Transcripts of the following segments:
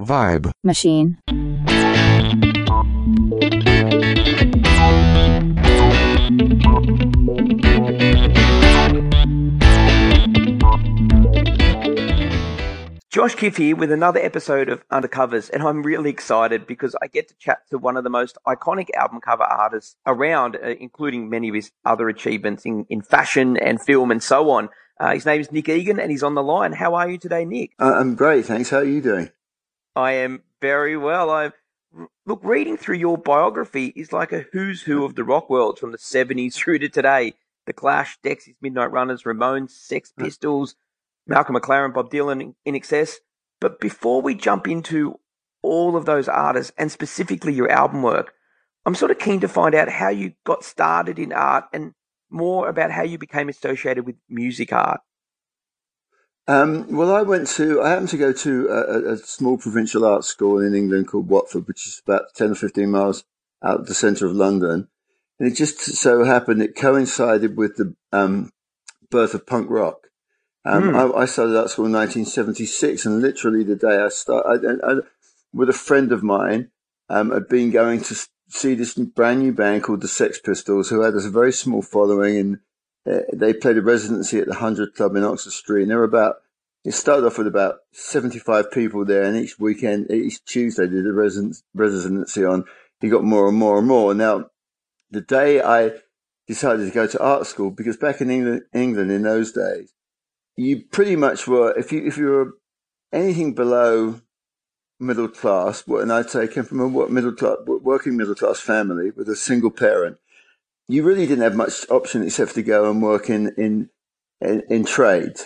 Vibe. Machine. Josh Kiff here with another episode of Undercovers, and I'm really excited because I get to chat to one of the most iconic album cover artists around, uh, including many of his other achievements in, in fashion and film and so on. Uh, his name is Nick Egan, and he's on the line. How are you today, Nick? Uh, I'm great, thanks. How are you doing? I am very well. I look reading through your biography is like a who's who of the rock world from the 70s through to today. The Clash, Dexys, Midnight Runners, Ramones, Sex hmm. Pistols. Malcolm McLaren, Bob Dylan, INXS. But before we jump into all of those artists and specifically your album work, I'm sort of keen to find out how you got started in art and more about how you became associated with music art. Um, well, I went to, I happened to go to a, a, small provincial art school in England called Watford, which is about 10 or 15 miles out of the centre of London. And it just so happened it coincided with the um, birth of punk rock. Um, mm. I, I, started art school in 1976, and literally the day I started, I, I, with a friend of mine, um, had been going to see this brand new band called the Sex Pistols, who had a very small following, and uh, they played a residency at the Hundred Club in Oxford Street. And there were about, it started off with about 75 people there, and each weekend, each Tuesday, did a residency on. He got more and more and more. Now, the day I decided to go to art school, because back in England, England in those days, you pretty much were if you if you were anything below middle class, and I'd say came from a working middle class family with a single parent, you really didn't have much option except to go and work in in in, in trade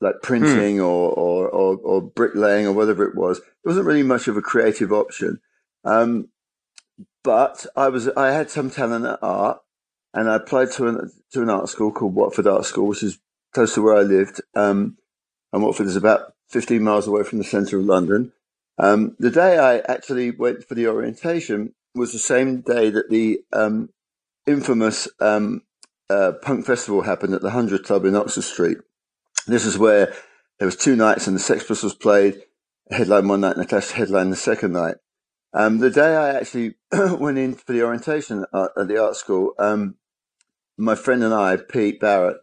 like printing hmm. or, or, or, or, bricklaying or whatever it was. There wasn't really much of a creative option. Um, but I was I had some talent at art, and I applied to an to an art school called Watford Art School, which is close to where I lived. Um, and Watford is about 15 miles away from the centre of London. Um, the day I actually went for the orientation was the same day that the um, infamous um, uh, punk festival happened at the Hundred Club in Oxford Street. This is where there was two nights and the Sex Pistols played, headline one night and the Clash headline the second night. Um, the day I actually went in for the orientation at, at the art school, um, my friend and I, Pete Barrett,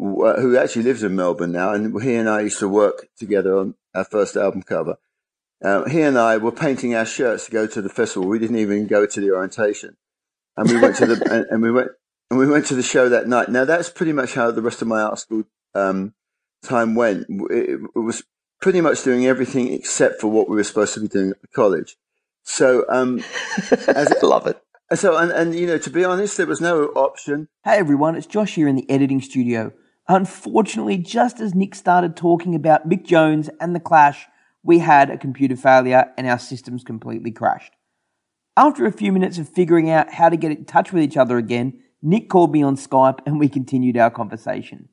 uh, who actually lives in Melbourne now, and he and I used to work together on our first album cover. Uh, he and I were painting our shirts to go to the festival. We didn't even go to the orientation, and we went to the and, and, we went and we went to the show that night. Now that's pretty much how the rest of my art school um, time went. It, it, was pretty much doing everything except for what we were supposed to be doing at college. So, um, as, I love it. So, and, and you know, to be honest, there was no option. Hey everyone, it's Josh here in the editing studio. Unfortunately, just as Nick started talking about Mick Jones and the Clash, we had a computer failure and our systems completely crashed. After a few minutes of figuring out how to get in touch with each other again, Nick called me on Skype and we continued our conversation.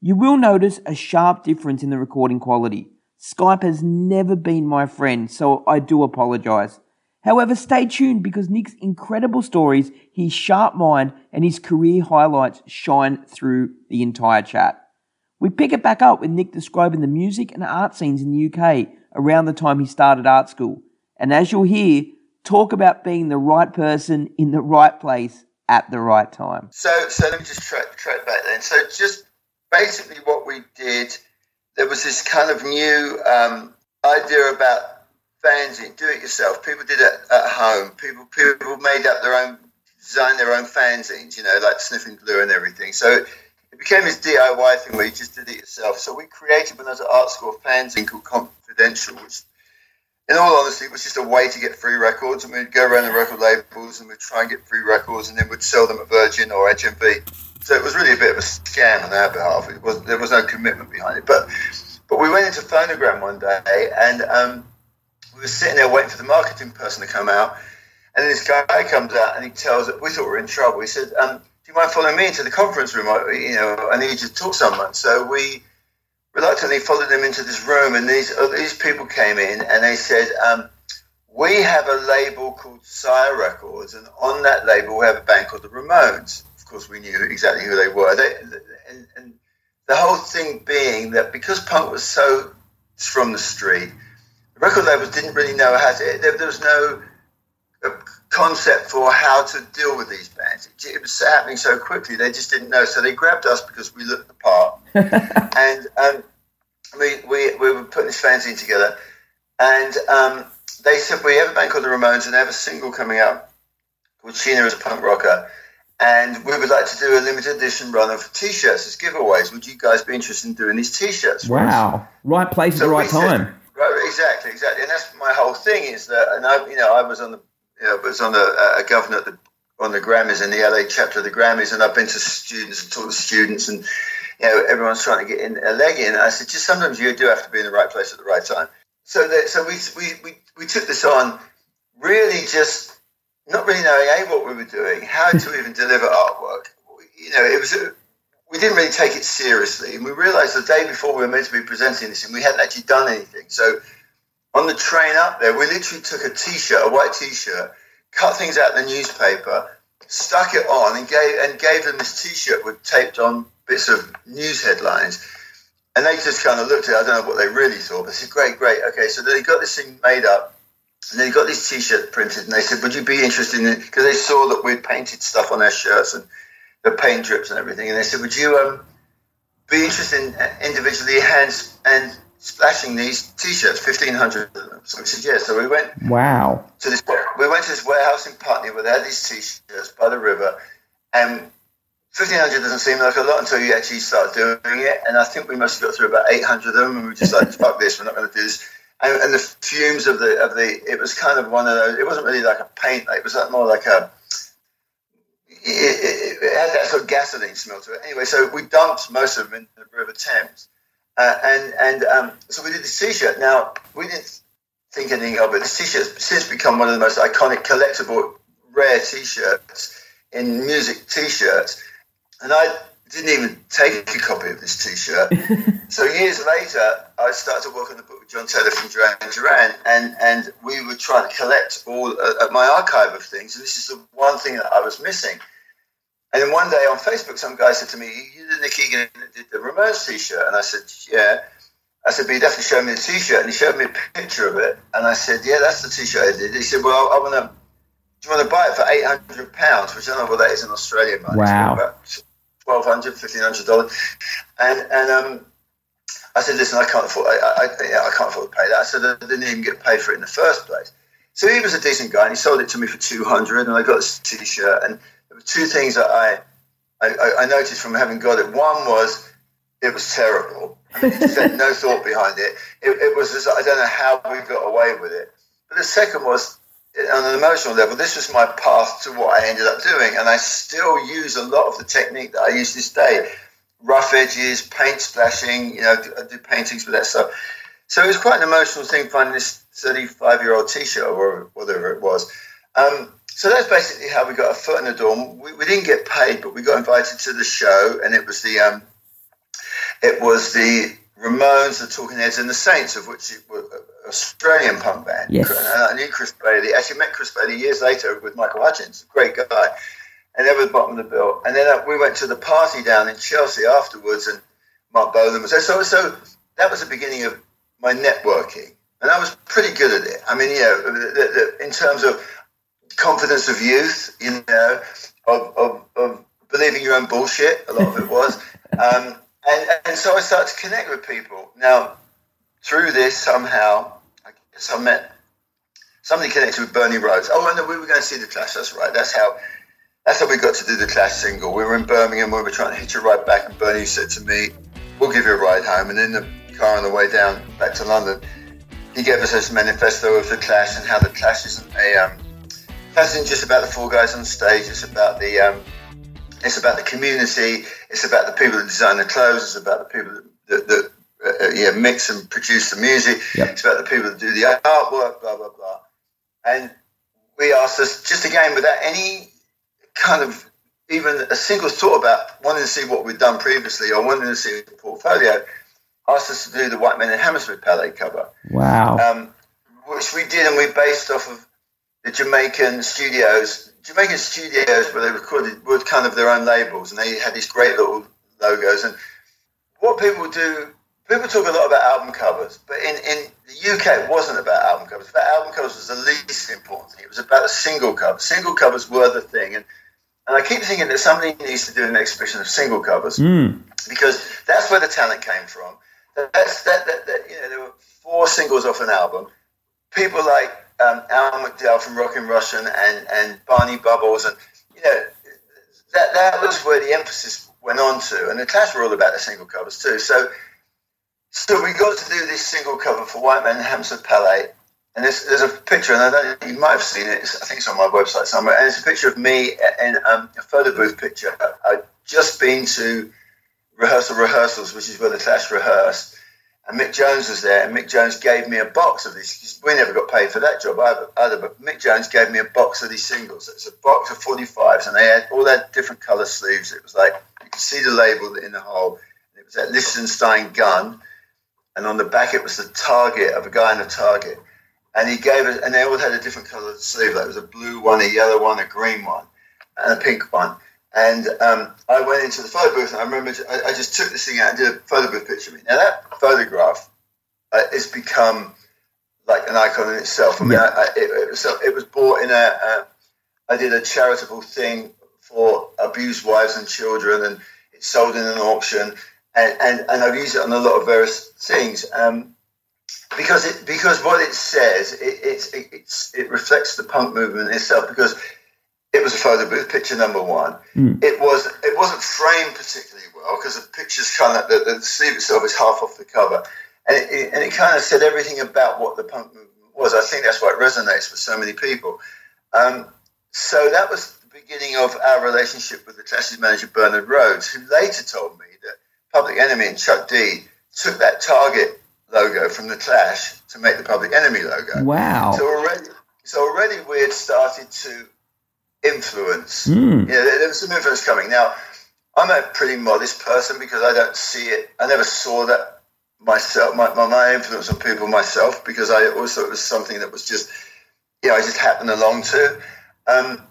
You will notice a sharp difference in the recording quality. Skype has never been my friend, so I do apologize. However, stay tuned because Nick's incredible stories, his sharp mind, and his career highlights shine through the entire chat. We pick it back up with Nick describing the music and art scenes in the UK around the time he started art school. And as you'll hear, talk about being the right person in the right place at the right time. So, so let me just track, track back then. So, just basically what we did, there was this kind of new um, idea about fanzine, do it yourself. People did it at home. People people made up their own, designed their own fanzines, you know, like sniffing glue and everything. So it became this DIY thing where you just did it yourself. So we created when I was at art school a fanzine called Confidential, which, in all honesty, it was just a way to get free records. And we'd go around the record labels and we'd try and get free records, and then we'd sell them at Virgin or HMV. So it was really a bit of a scam on our behalf. It was there was no commitment behind it, but but we went into Phonogram one day and. Um, we were sitting there waiting for the marketing person to come out, and then this guy comes out and he tells us, we thought we were in trouble. He said, um, do you mind following me into the conference room? I, you know, I need you to talk to someone. So we reluctantly followed them into this room, and these uh, these people came in and they said, um, we have a label called Sire Records, and on that label we have a band called the Ramones. Of course, we knew exactly who they were. They, and, and the whole thing being that because punk was so from the street, the record labels didn't really know how to. There, there was no uh, concept for how to deal with these bands. It, it, was happening so quickly; they just didn't know. So they grabbed us because we looked the part, and um, we, we we were putting this fanzine together, and um, they said we have a band called the Ramones, and they have a single coming out called Sheena as a punk rocker. And we would like to do a limited edition run of T-shirts as giveaways. Would you guys be interested in doing these T-shirts? Wow! Right place at so the right time. right, exactly, exactly. And that's my whole thing is that, and I, you know, I was on the, you know, was on the uh, governor the, on the Grammys in the LA chapter of the Grammys, and I've been to students and talked to students, and you know, everyone's trying to get in a leg in. And I said, just sometimes you do have to be in the right place at the right time. So, that, so we, we, we, we took this on, really just not really knowing a what we were doing, how to even deliver artwork. You know, it was a, we didn't really take it seriously, and we realised the day before we were meant to be presenting this, and we hadn't actually done anything. So on the train up there, we literally took a T-shirt, a white T-shirt, cut things out of the newspaper, stuck it on, and gave and gave them this T-shirt with taped on bits of news headlines. And they just kind of looked at it. I don't know what they really thought, but they said, "Great, great, okay." So they got this thing made up and they got these T-shirts printed, and they said, "Would you be interested in it?" Because they saw that we'd painted stuff on our shirts and the paint drips and everything, and they said, "Would you um, be interested in uh, individually hands and splashing these T-shirts, fifteen hundred of them?" So we said, "Yeah." So we went. Wow. To this, we went to this warehouse in Putney where they had these T-shirts by the river, and 1500 doesn't seem like a lot until you actually start doing it. And I think we must have got through about 800 of them, and we were just like, fuck this, we're not going to do this and, and, the fumes of the of the it was kind of one of those. It wasn't really like a paint. It was more like a. It, it, it, had that sort of gasoline smell to it. Anyway, so we dumped most of them in the River Thames, uh, and and um, so we did this T-shirt. Now we didn't think anything of it. This T-shirt has since become one of the most iconic, collectible, rare T-shirts in music T-shirts, and I didn't even take a copy of this T-shirt. so years later, I started to work on the book with John Taylor from Duran Duran, and and we were trying to collect all uh, my archive of things, and this is the one thing that I was missing. And then one day on Facebook, some guy said to me, "You did Nick Egan did the Ramones T-shirt," and I said, "Yeah." I said, "But you definitely showed me the T-shirt," and he showed me a picture of it, and I said, "Yeah, that's the T-shirt I did." He said, "Well, I want to." Do you want to buy it for eight hundred pounds? Which I don't know what that is in Australian money. Wow. Twelve hundred, fifteen hundred dollars, and and um, I said, listen, I can't afford, I, I, I, can't afford to pay that. I said, I didn't even get paid for it in the first place. So he was a decent guy, and he sold it to me for two hundred, and I got this T-shirt. And there were two things that I, I, I noticed from having got it. One was it was terrible. I mean, no thought behind it. it. It was just, I don't know how we got away with it. But the second was on an emotional level, this was my path to what I ended up doing, and I still use a lot of the technique that I use this day. Rough edges, paint splashing, you know, I do paintings with that stuff. So it was quite an emotional thing finding this 35 year old t shirt or whatever it was. Um, so that's basically how we got a foot in the door. We, we, didn't get paid, but we got invited to the show, and it was the um, it was the Ramones, the Talking Heads, and the Saints, of which it was Australian punk band. Yes. And I knew Chris Bailey. Actually met Chris Bailey years later with Michael Hutchence, great guy. And they were the bottom of the bill. And then uh, we went to the party down in Chelsea afterwards, and Marc Bolan was there. So, so that was the beginning of my networking. And I was pretty good at it. I mean, you know, the, the, in terms of confidence of youth, you know, of, of, of believing your own bullshit, a lot of it was. um, and, and so I started to connect with people. Now, through this, somehow, I guess I met somebody connected with Bernie Rhodes. Oh, and we were going to see the Clash. That's right. That's how. That's how we got to do the Clash single. We were in Birmingham. We were trying to hitch a ride back, and Bernie said to me, "We'll give you a ride home." And in the car on the way down back to London, he gave us this manifesto of the Clash and how the Clash isn't a um, Clash isn't just about the four guys on stage. It's about the um, it's about the community. It's about the people that design the clothes. It's about the people that, that, that uh, yeah, mix and produce the music. Yep. It's about the people that do the artwork, blah blah blah. And we asked us just again without any kind of even a single thought about wanting to see what we'd done previously or wanting to see the portfolio, asked us to do the White Man in Hammersmith Palais cover. Wow. Um, which we did, and we based off of the Jamaican studios. Jamaican studios where they recorded were kind of their own labels, and they had these great little logos. And what people do people talk a lot about album covers, but in, in the UK, it wasn't about album covers. But album covers was the least important thing. It was about a single cover. Single covers were the thing, and and I keep thinking that somebody needs to do an exhibition of single covers Mm. because that's where the talent came from. That's that, that, that you know there were four singles off an album. People like um, Al McDowall from Rockin' Russian and and Barney Bubbles and you know that that was where the emphasis went on to. And the Clash were all about the single covers too. So so we got to do this single cover for White Man Hampstead Palais. And there's, there's a picture, and I don't you might have seen it. It's, I think it's on my website somewhere. And it's a picture of me in um, a photo booth picture. I'd just been to rehearsal rehearsals, which is where the Clash rehearsed. And Mick Jones was there, and Mick Jones gave me a box of these. We never got paid for that job either, but Mick Jones gave me a box of these singles. It's a box of 45s, and they had all that different colour sleeves. It was like you could see the label in the hole. It was that Lichtenstein gun, and on the back it was the target of a guy in a target. And he gave it, and they all had a different coloured sleeve. Like it was a blue one, a yellow one, a green one, and a pink one. And um, I went into the photo booth, and I remember I, I just took this thing out and did a photo booth picture of me. Now that photograph uh, has become like an icon in itself. I mean, Yeah. I, I, it, it, was, it was bought in a. Uh, I did a charitable thing for abused wives and children, and it sold in an auction, and, and, and I've used it on a lot of various things. Um, because it because what it says it, it's it, it's it reflects the punk movement itself because it was a photo booth picture number one. Mm. It was it wasn't framed particularly well because the picture's kind of the, the sleeve itself is half off the cover, and it, it- and it kind of said everything about what the punk movement was. I think that's why it resonates with so many people. Um, so that was the beginning of our relationship with the Clash's manager Bernard Rhodes, who later told me that Public Enemy and Chuck D took that Target logo from the Clash to make the Public Enemy logo. Wow. So already, so already we had started to influence. Mm. Yeah, there, there was some influence coming. Now, I'm a pretty modest person because I don't see it. I never saw that myself. My, my, my influence on people myself because I always thought it was something that was just, you know, I just happened along to. Um,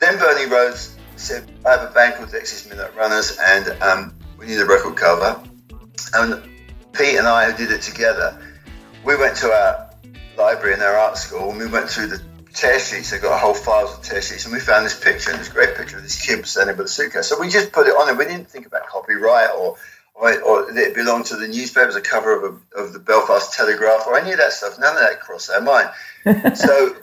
then Bernie Rhodes said, "I have a band called Dexys Midnight Runners, and um, we need a record cover." And Pete and I who did it together. We went to our library in our art school and we went through the tear sheets. They got whole files of tear sheets, and we found this picture, and this great picture of this kid standing with a suitcase. So we just put it on, and we didn't think about copyright or or, it belonged to the newspapers, a cover of, a, of the Belfast Telegraph or any of that stuff. None of that crossed our mind. so.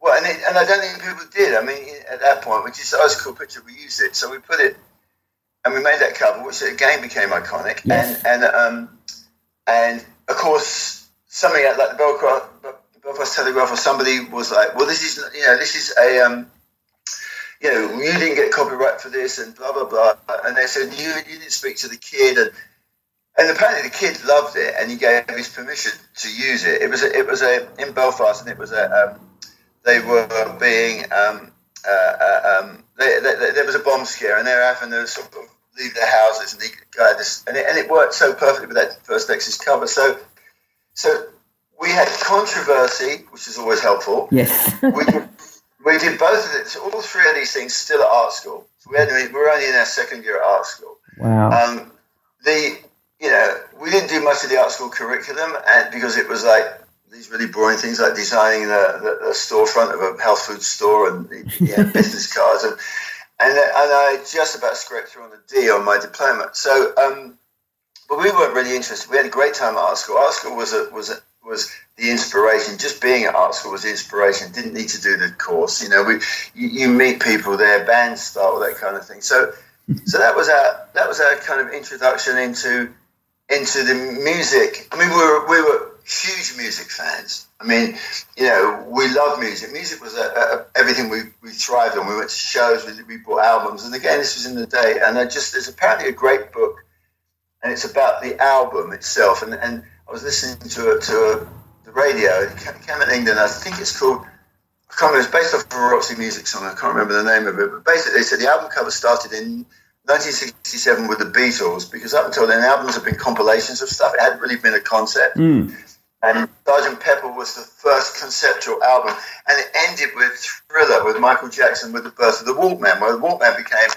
Well, and, it, and I don't think people did. I mean, at that point, we just thought it was a cool picture. We used it, so we put it, and we made that cover, which again became iconic. Yes. And and um, and of course, something like the Belfast, Belfast Telegraph or somebody was like, "Well, this is you know this is a um, you know you didn't get copyright for this and blah blah blah," and they said you you didn't speak to the kid and. And apparently the kid loved it, and he gave his permission to use it. It was a, it was a in Belfast, and it was a um, they were being um, uh, uh, um, they, they, they- there was a bomb scare, and they were having to sort of leave their houses, and they and it, and it worked so perfectly with that first Dexys cover. So, so we had controversy, which is always helpful. Yes. We did, we did both of it. So all three of these things still at art school. So we had we were only in our second year at art school. wow. Um, the you know we didn't do much of the art school curriculum, and because it was like these really boring things like designing the, the, the storefront of a health food store and the you know, business cards and and and I just about scraped through on the D on my diploma. So, um, but we weren't really interested. We had a great time at art school. Art school was a, was a, was the inspiration. Just being at art school was the inspiration. Didn't need to do the course. You know, we you, you meet people there, bands start, that kind of thing. So, so that was our that was our kind of introduction into into the music. I mean, we were we were huge music fans. I mean, you know, we love music. Music was a, a, everything we, we thrived on. We went to shows, we, we bought albums, and again, this was in the day. And I just there's apparently a great book, and it's about the album itself. And, and I was listening to to the radio. It came in England. I think it's called. I can't remember. It's based off of a Roxy music song. I can't remember the name of it. But basically, they said the album cover started in 1967 with the Beatles because up until then, albums have been compilations of stuff. It hadn't really been a concept. Mm. And Sgt. Pepper was the first conceptual album. And it ended with Thriller with Michael Jackson with the birth of the Walkman, where the Walkman became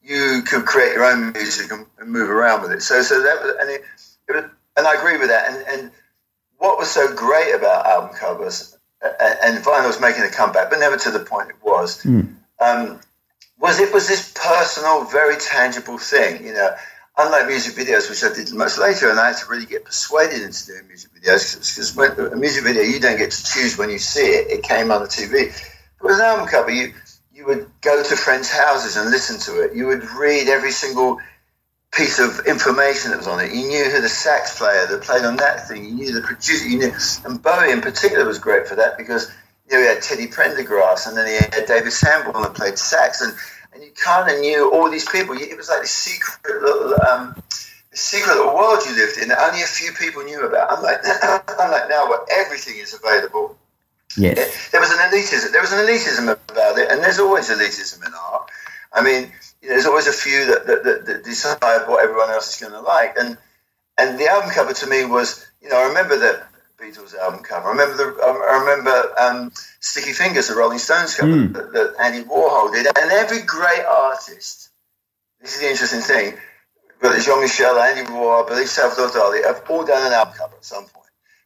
you could create your own music and, and move around with it. So, so that was, and it, it was, and I agree with that. And, and what was so great about album covers, and vinyl was making a comeback, but never to the point it was, mm. um, was it was this personal, very tangible thing. You know, unlike music videos, which I did much later, and I had to really get persuaded into doing music videos because a music video you don't get to choose when you see it; it came on the TV. But with an album cover, you you would go to friends' houses and listen to it. You would read every single piece of information that was on it. You knew who the sax player that played on that thing. You knew the producer. You knew, and Bowie in particular was great for that because you know he had Teddy Pendergrass, and then he had David Sanborn that played sax, and and you kind of knew all these people. It was like this secret little. Um, secret little world you lived in that only a few people knew about. Unlike, unlike now, where everything is available. Yes. There was an elitism. There was an elitism about it, and there's always elitism in art. I mean, there's always a few that, that, that, that decide what everyone else is going to like. And and the album cover to me was, you know, I remember the Beatles album cover. I remember the, I remember um, Sticky Fingers, the Rolling Stones cover mm. that, that, Andy Warhol did. And every great artist, this is the interesting thing, but Jean Michel, Andy Warhol, believe Salvador Dali have all done an album cover at some point.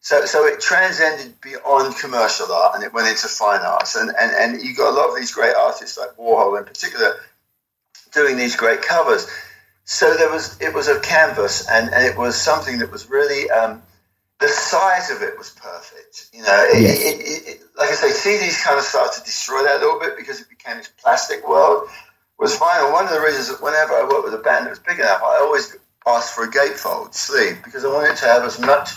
So, so it transcended beyond commercial art and it went into fine arts. And, and, and you got a lot of these great artists like Warhol in particular doing these great covers. So there was it was a canvas, and, and it was something that was really um, the size of it was perfect. You know, it, yes. it, it, like I say, CDs kind of started to destroy that a little bit because it became this plastic world. Was final. One of the reasons that whenever I worked with a band that was big enough, I always asked for a gatefold sleeve because I wanted to have as much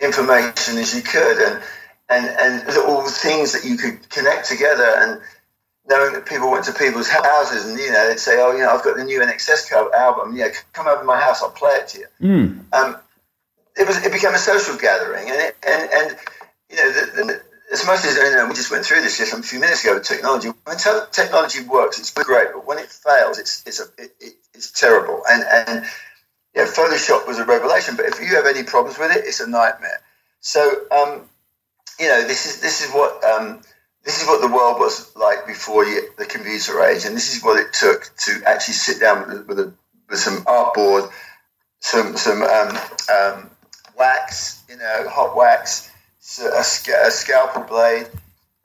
information as you could and and and little things that you could connect together and knowing that people went to people's houses and you know they'd say, "Oh, you know, I've got the new INXS album. Yeah, come over to my house. I'll play it to you." Mm. Um, it was it became a social gathering, and it, and and you know, the, the, as much as you know, we just went through this just a few minutes ago with technology. When te- technology works, it's great, but when it fails, it's it's a it, it, it's terrible. And and yeah, Photoshop was a revelation, but if you have any problems with it, it's a nightmare. So um, you know, this is this is what. Um, this is what the world was like before the computer age, and this is what it took to actually sit down with, with, a, with some artboard, some some um, um, wax, you know, hot wax, a, a, scalpel blade,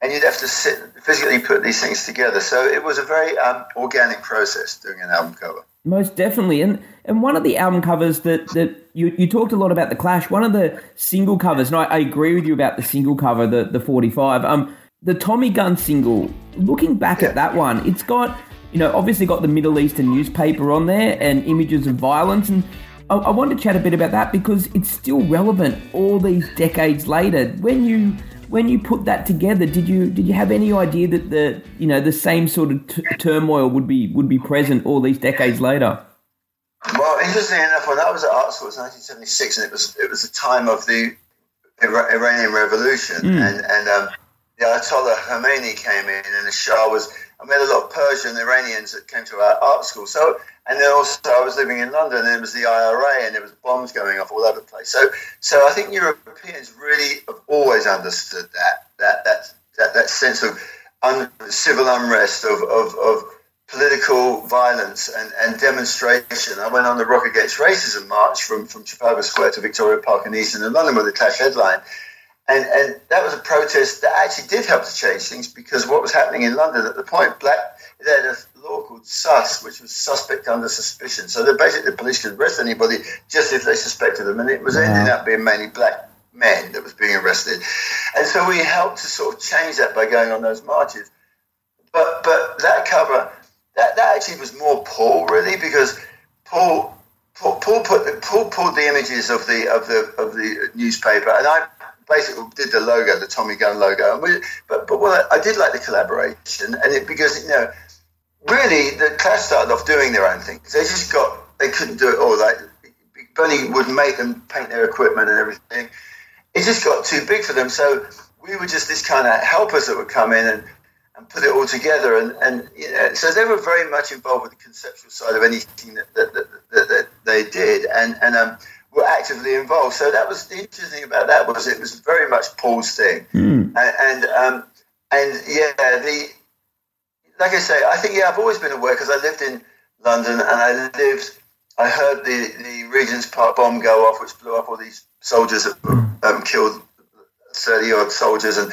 and you'd have to sit physically put these things together. So it was a very um, organic process doing an album cover. Most definitely, and and one of the album covers that that you, you talked a lot about the Clash. One of the single covers, and I, I agree with you about the single cover, the the forty five. Um, the Tommy Gun single, looking back at that one, it's got, you know, obviously got the Middle Eastern newspaper on there and images of violence. And I, I want to chat a bit about that because it's still relevant all these decades later. When you when you put that together, did you did you have any idea that the you know the same sort of t- turmoil would be would be present all these decades later? Well, interestingly enough, when I was at art school, it was 1976, and it was it was the time of the Iranian Revolution, mm. and and um, the Ayatollah Khomeini came in, and the Shah was. I met a lot of Persian Iranians that came to our art school. So, and then also I was living in London, and it was the IRA, and there was bombs going off all over the place. So, so I think Europeans really have always understood that that that that, that sense of un, civil unrest, of, of, of political violence and, and demonstration. I went on the Rock Against Racism march from, from Trafalgar Square to Victoria Park in East London with the Clash headline. And, and that was a protest that actually did help to change things because what was happening in London at the point, black, they had a law called SUS, which was suspect under suspicion. So that basically the police could arrest anybody just if they suspected them. And it was ending up being mainly black men that was being arrested. And so we helped to sort of change that by going on those marches. But but that cover, that, that actually was more Paul really because Paul Paul, Paul put the, Paul pulled the images of the of the of the newspaper, and I basically did the logo, the Tommy Gun logo. We, but but well, I did like the collaboration, and it because you know, really the Clash started off doing their own thing. They just got they couldn't do it all. Like Bernie would make them paint their equipment and everything. It just got too big for them. So we were just this kind of helpers that would come in and, and put it all together. And, and you know, so they were very much involved with the conceptual side of anything that, that, that, that, that they did. And, and um, were actively involved. So that was the interesting thing about that was it was very much Paul's thing, mm. and and, um, and yeah, the like I say, I think yeah, I've always been aware because I lived in London and I lived. I heard the, the Regent's Park bomb go off, which blew up all these soldiers that um, killed thirty odd soldiers, and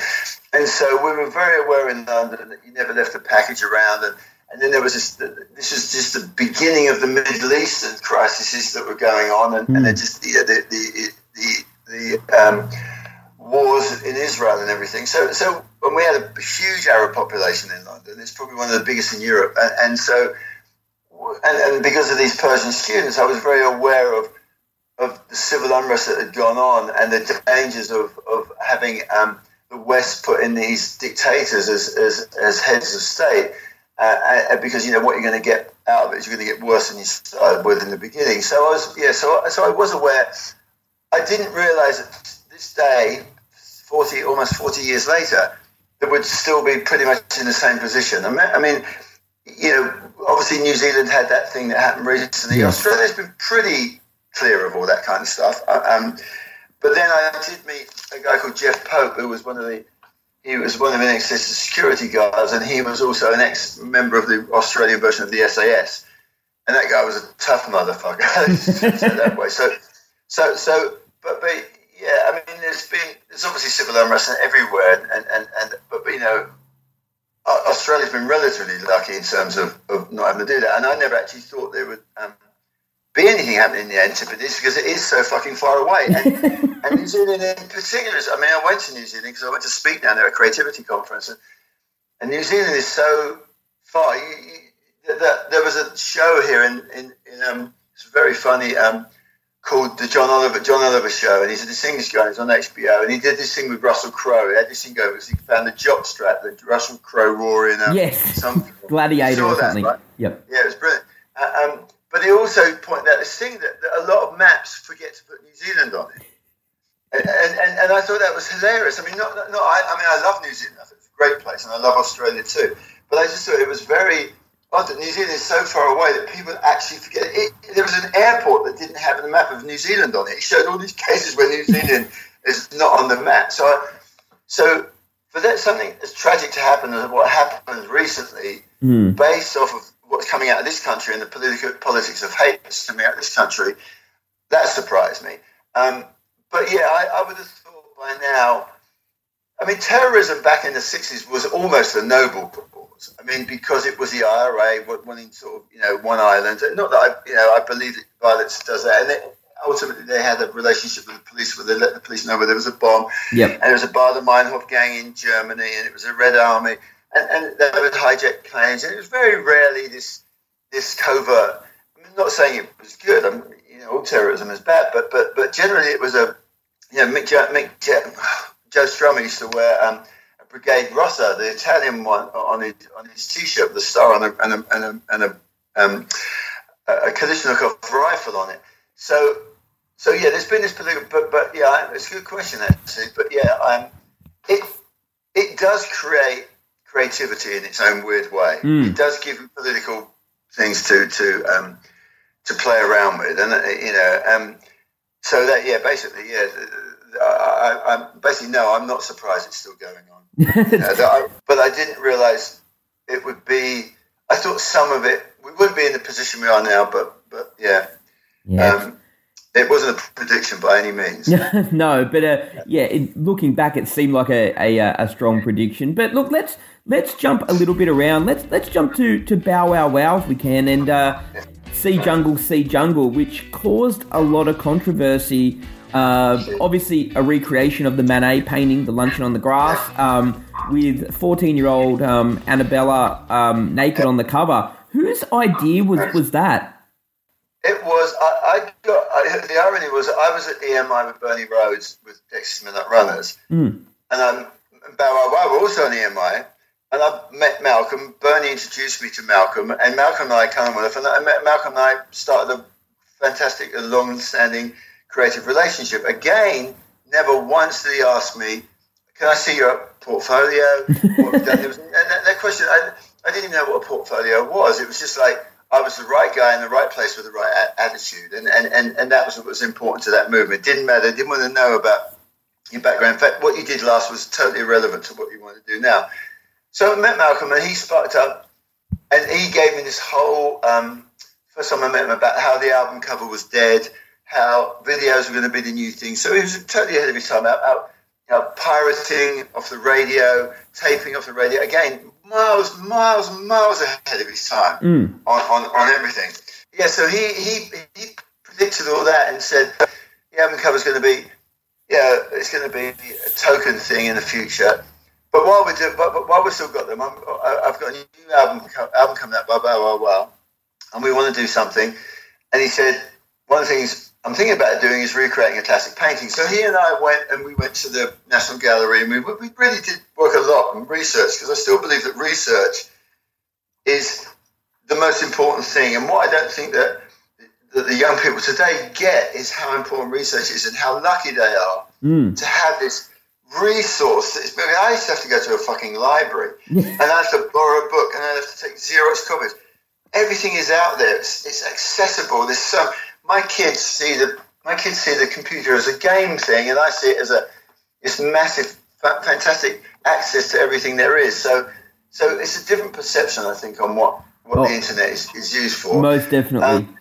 and so we were very aware in London that you never left a package around, and and then there was this. This was just the beginning of the Middle Eastern crises that were going on, and, mm. and then just the the the the, the um, wars in Israel and everything. So so when we had a huge Arab population in London, it's probably one of the biggest in Europe, and, and so and, and because of these Persian students, I was very aware of of the civil unrest that had gone on and the dangers of of having um, the West put in these dictators as as, as heads of state. Uh, because you know what you're going to get out of it is you're going to get worse than you started with in the beginning. So I was, yeah, so so I was aware. I didn't realise that this day, forty almost forty years later, that would still be pretty much in the same position. I mean, I mean you know, obviously New Zealand had that thing that happened recently. Yes. Australia's been pretty clear of all that kind of stuff. Uh, um, but then I did meet a guy called Jeff Pope, who was one of the he was one of the INXS's security guards, and he was also an ex member of the Australian version of the SAS. And that guy was a tough motherfucker, that way. So, so, so, but, but yeah, I mean, there's been there's obviously civil unrest everywhere, and and and but, you know, Australia's been relatively lucky in terms of, of not having to do that, and I never actually thought there would um, be anything happening in the Antipodes because it is so fucking far away. And, and New Zealand in particular, I mean, I went to New Zealand because I went to speak down there at a creativity conference, and, and New Zealand is so far. You, you, that, there was a show here in, in, in um, it's very funny. Um, called the John Oliver John Oliver Show, and he's a English guy. He's on HBO, and he did this thing with Russell Crowe. He had this thing go because he found the jock strap that Russell Crowe wore in um, yes, some Gladiator or something. That, right? Yep. Yeah, it was brilliant. Uh, um, but they also point out this thing that, that, a lot of maps forget to put New Zealand on it. And, and, and I thought that was hilarious. I mean, not, not, I, I mean, I love New Zealand. I think it's a great place, and I love Australia too. But I just thought it was very odd that New Zealand is so far away that people actually forget. It, there was an airport that didn't have a map of New Zealand on it. It showed all these cases where New Zealand is not on the map. So, I, so for that something as tragic to happen as what happened recently, mm. based off of what's coming out of this country and the political politics of hate that's coming out of this country, that surprised me. Um, but yeah, I, I would have thought by now. I mean, terrorism back in the 60s was almost a noble cause. I mean, because it was the IRA wanting sort of, you know, one island. Not that I, you know, I believe that violence does that. And it, ultimately, they had a relationship with the police where they let the police know where there was a bomb. Yep. And there was a Baader Meinhof gang in Germany, and it was a Red Army. And, and they would hijack planes. And it was very rarely this this covert. I'm not saying it was good. I'm, you know, all terrorism is bad, but but but generally it was a, you know, Mick, Mick Joe Strummer used to wear um, a Brigade Rossa, the Italian one, on his on his t-shirt with a star and a and a and a, and a, um, a Kalashnikov rifle on it. So so yeah, there's been this political, but but yeah, it's a good question actually. But yeah, um, it it does create creativity in its own weird way. Mm. It does give political things to to um, to play around with, and uh, you know, um, so that yeah, basically yeah. I, I, basically no, I'm not surprised it's still going on. you know, I, but I didn't realise it would be. I thought some of it we wouldn't be in the position we are now, but but yeah, yeah. Um, it wasn't a prediction by any means. no, but uh, yeah, it, looking back, it seemed like a, a, uh, a strong prediction. But look, let's let's jump a little bit around. Let's let's jump to to Bow Wow Wow if we can, and uh, See Jungle, See Jungle, which caused a lot of controversy. Uh, obviously, a recreation of the Manet painting, The Luncheon on the Grass, um, with 14 year old um, Annabella um, naked on the cover. Whose idea was, was that? It was. I, I got. I, the irony was, I was at EMI with Bernie Rhodes with Dexys Midnight Runners, mm. and um, Bow Wow Wow were also on EMI, and I met Malcolm. Bernie introduced me to Malcolm, and Malcolm and I kind of went off, and I met Malcolm and I started a fantastic, a long-standing creative relationship. Again, never once did he ask me, "Can I see your portfolio?" was, that, that, question, I, I didn't even know what a portfolio was. It was just like I was the right guy in the right place with the right a- attitude, and, and, and, and that was what was important to that movement. It Didn't matter. Didn't want to know about your background. In fact, what you did last was totally irrelevant to what you want to do now. So I met Malcolm, and he sparked up, and he gave me this whole. Um, first time I met him about how the album cover was dead, how videos were going to be the new thing. So he was totally ahead of his time. Out, out, out pirating off the radio, taping off the radio. Again, miles, miles, miles ahead of his time Mm. on, on, on everything. Yeah, so he, he, he predicted all that and said the album cover is going to be, yeah, it's going to be a token thing in the future. But while we do, but, but while we've still got them, I'm, I- I've got a new album album coming out, blah blah blah blah, and we want to do something. And he said one of the things I'm thinking about doing is recreating a classic painting. So he and I went and we went to the National Gallery and we, we really did work a lot and research because I still believe that research is the most important thing. And what I don't think that that the young people today get is how important research is and how lucky they are Mm. to have this resource. That is, I, mean, I used to have to go to a fucking library and I have to borrow a book and I have to take Xerox copies. Everything is out there. It's, it's accessible. There's so my kids see the my kids see the computer as a game thing, and I see it as a this massive, fantastic access to everything there is. So, so it's a different perception, I think, on what what Oh. the internet is, is used for. Most definitely. Um,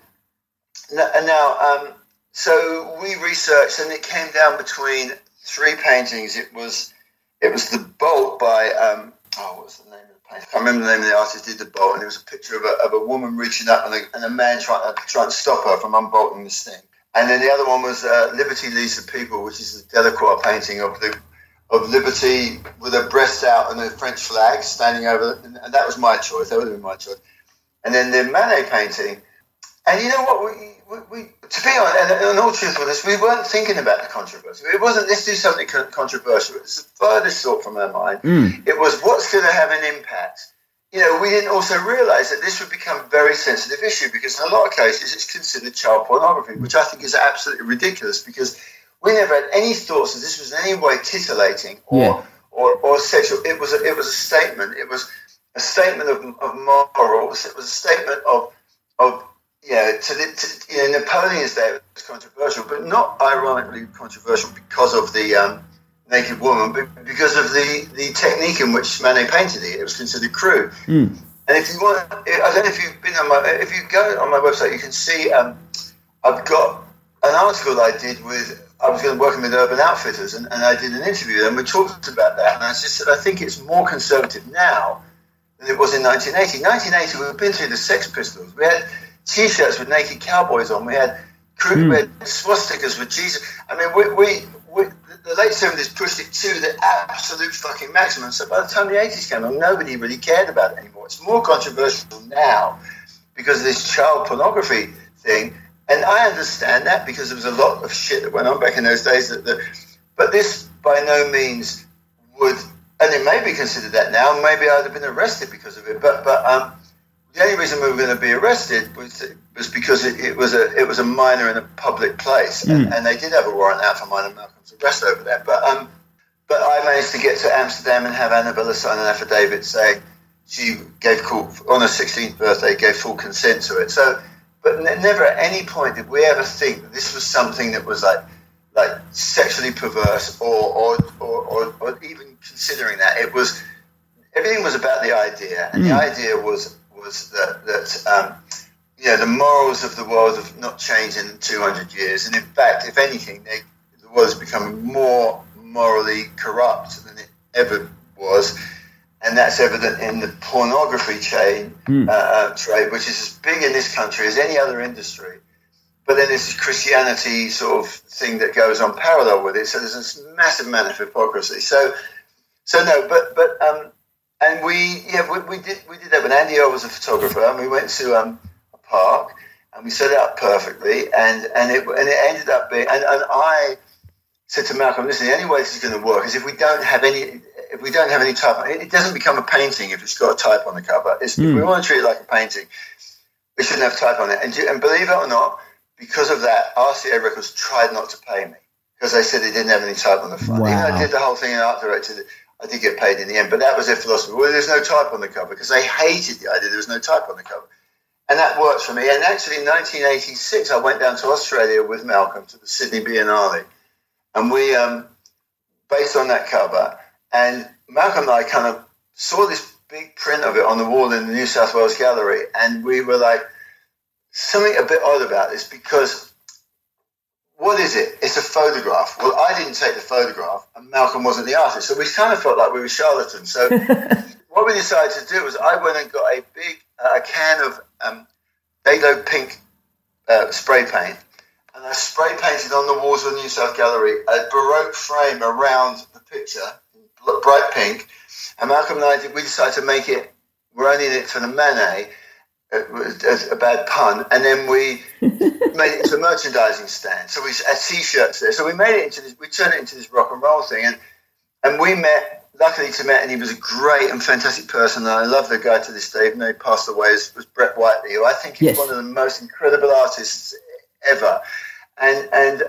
And now, um, so we researched, and it came down between three paintings. It was, it was the Bolt by, um, oh, what was the name of the painting? I can't remember the name of the artist did the Bolt, and it was a picture of a, of a woman reaching up and a, and a man trying to trying to stop her from unbolting this thing. And then the other one was uh, Liberty Leads the People, which is a Delacroix painting of the of Liberty with her breast out and a French flag standing over, and that was my choice. That would have been my choice. And then the Manet painting, and you know what? We, we, we to be honest, and in all truthfulness, we weren't thinking about the controversy. It wasn't let's do something con- controversial. It's the furthest thought from our mind. Mm. It was what's going to have an impact. You know, we didn't also realise that this would become a very sensitive issue because in a lot of cases it's considered child pornography, which I think is absolutely ridiculous because we never had any thoughts that this was in any way titillating or Yeah. or, or sexual. It was a, it was a statement. It was a statement of, of morals. It was a statement of of you know, to, the, to you know, Napoleon's Day was controversial, but not ironically controversial because of the um, naked woman, but because of the, the technique in which Manet painted it. It was considered crude. Mm. And if you want, I don't know if you've been on my, if you go on my website, you can see um, I've got an article I did with, I was going to working with Urban Outfitters, and, and I did an interview, and we talked about that, and I just said I think it's more conservative now than it was in 1980. 1980, we've been through the Sex Pistols. We had T-shirts with naked cowboys on. We had Mm. red swastikas with Jesus. I mean, we, we, we the late 70s pushed it to the absolute fucking maximum. So by the time the 80s came along, nobody really cared about it anymore. It's more controversial now because of this child pornography thing. And I understand that because there was a lot of shit that went on back in those days. That, that but this by no means would, and it may be considered that now. Maybe I'd have been arrested because of it. But but um, the only reason we were going to be arrested was was because it, it was a it was a minor in a public place, and, and they did have a warrant out for minor Malcolm's arrest over that. But um, but I managed to get to Amsterdam and have Annabella sign an affidavit saying she gave full, on her 16th birthday gave full consent to it. So, but ne- never at any point did we ever think that this was something that was like like sexually perverse or or, or, or, or even considering that it was everything was about the idea, and the idea was was that that um, you know the morals of the world have not changed in 200 years, and in fact, if anything, they, the world is becoming more morally corrupt than it ever was, and that's evident in the pornography chain uh, uh, trade, which is as big in this country as any other industry. But then there's this Christianity sort of thing that goes on parallel with it. So there's this massive amount of hypocrisy. So, so no, but but um, and we yeah we, we did we did that. when Andy Earl was a photographer, and we went to um, a park and we set it up perfectly, and and it and it ended up being and, and I said to Malcolm, listen, the only way this is going to work is if we don't have any if we don't have any type. It, it doesn't become a painting if it's got a type on the cover. It's, If we want to treat it like a painting, we shouldn't have type on it. And, do- and believe it or not, because of that, RCA Records tried not to pay me because they said they didn't have any type on the front. Even though I did the whole thing in art directed. I did get paid in the end, but that was their philosophy. Well, there's no type on the cover because they hated the idea there was no type on the cover. And that worked for me. And actually, in 1986, I went down to Australia with Malcolm to the Sydney Biennale. And we, um, based on that cover, and Malcolm and I kind of saw this big print of it on the wall in the New South Wales Gallery. And we were like, something a bit odd about this because what is it? It's a photograph. Well, I didn't take the photograph, and Malcolm wasn't the artist, so we kind of felt like we were charlatans. So what we decided to do was I went and got a big uh, a can of um, Day-Glo pink uh, spray paint, and I spray painted on the walls of the New South Gallery a baroque frame around the picture, bright pink. And Malcolm and I did, we decided to make it. We're only in it for the Manet Uh, a, a bad pun, and then we made it into a merchandising stand. So we had T-shirts there. So we made it into this. We turned it into this rock and roll thing, and and we met. Luckily to met, and he was a great and fantastic person. And I love the guy to this day. Even though he passed away, was, was Brett Whiteley, who I think is yes. one of the most incredible artists ever. And and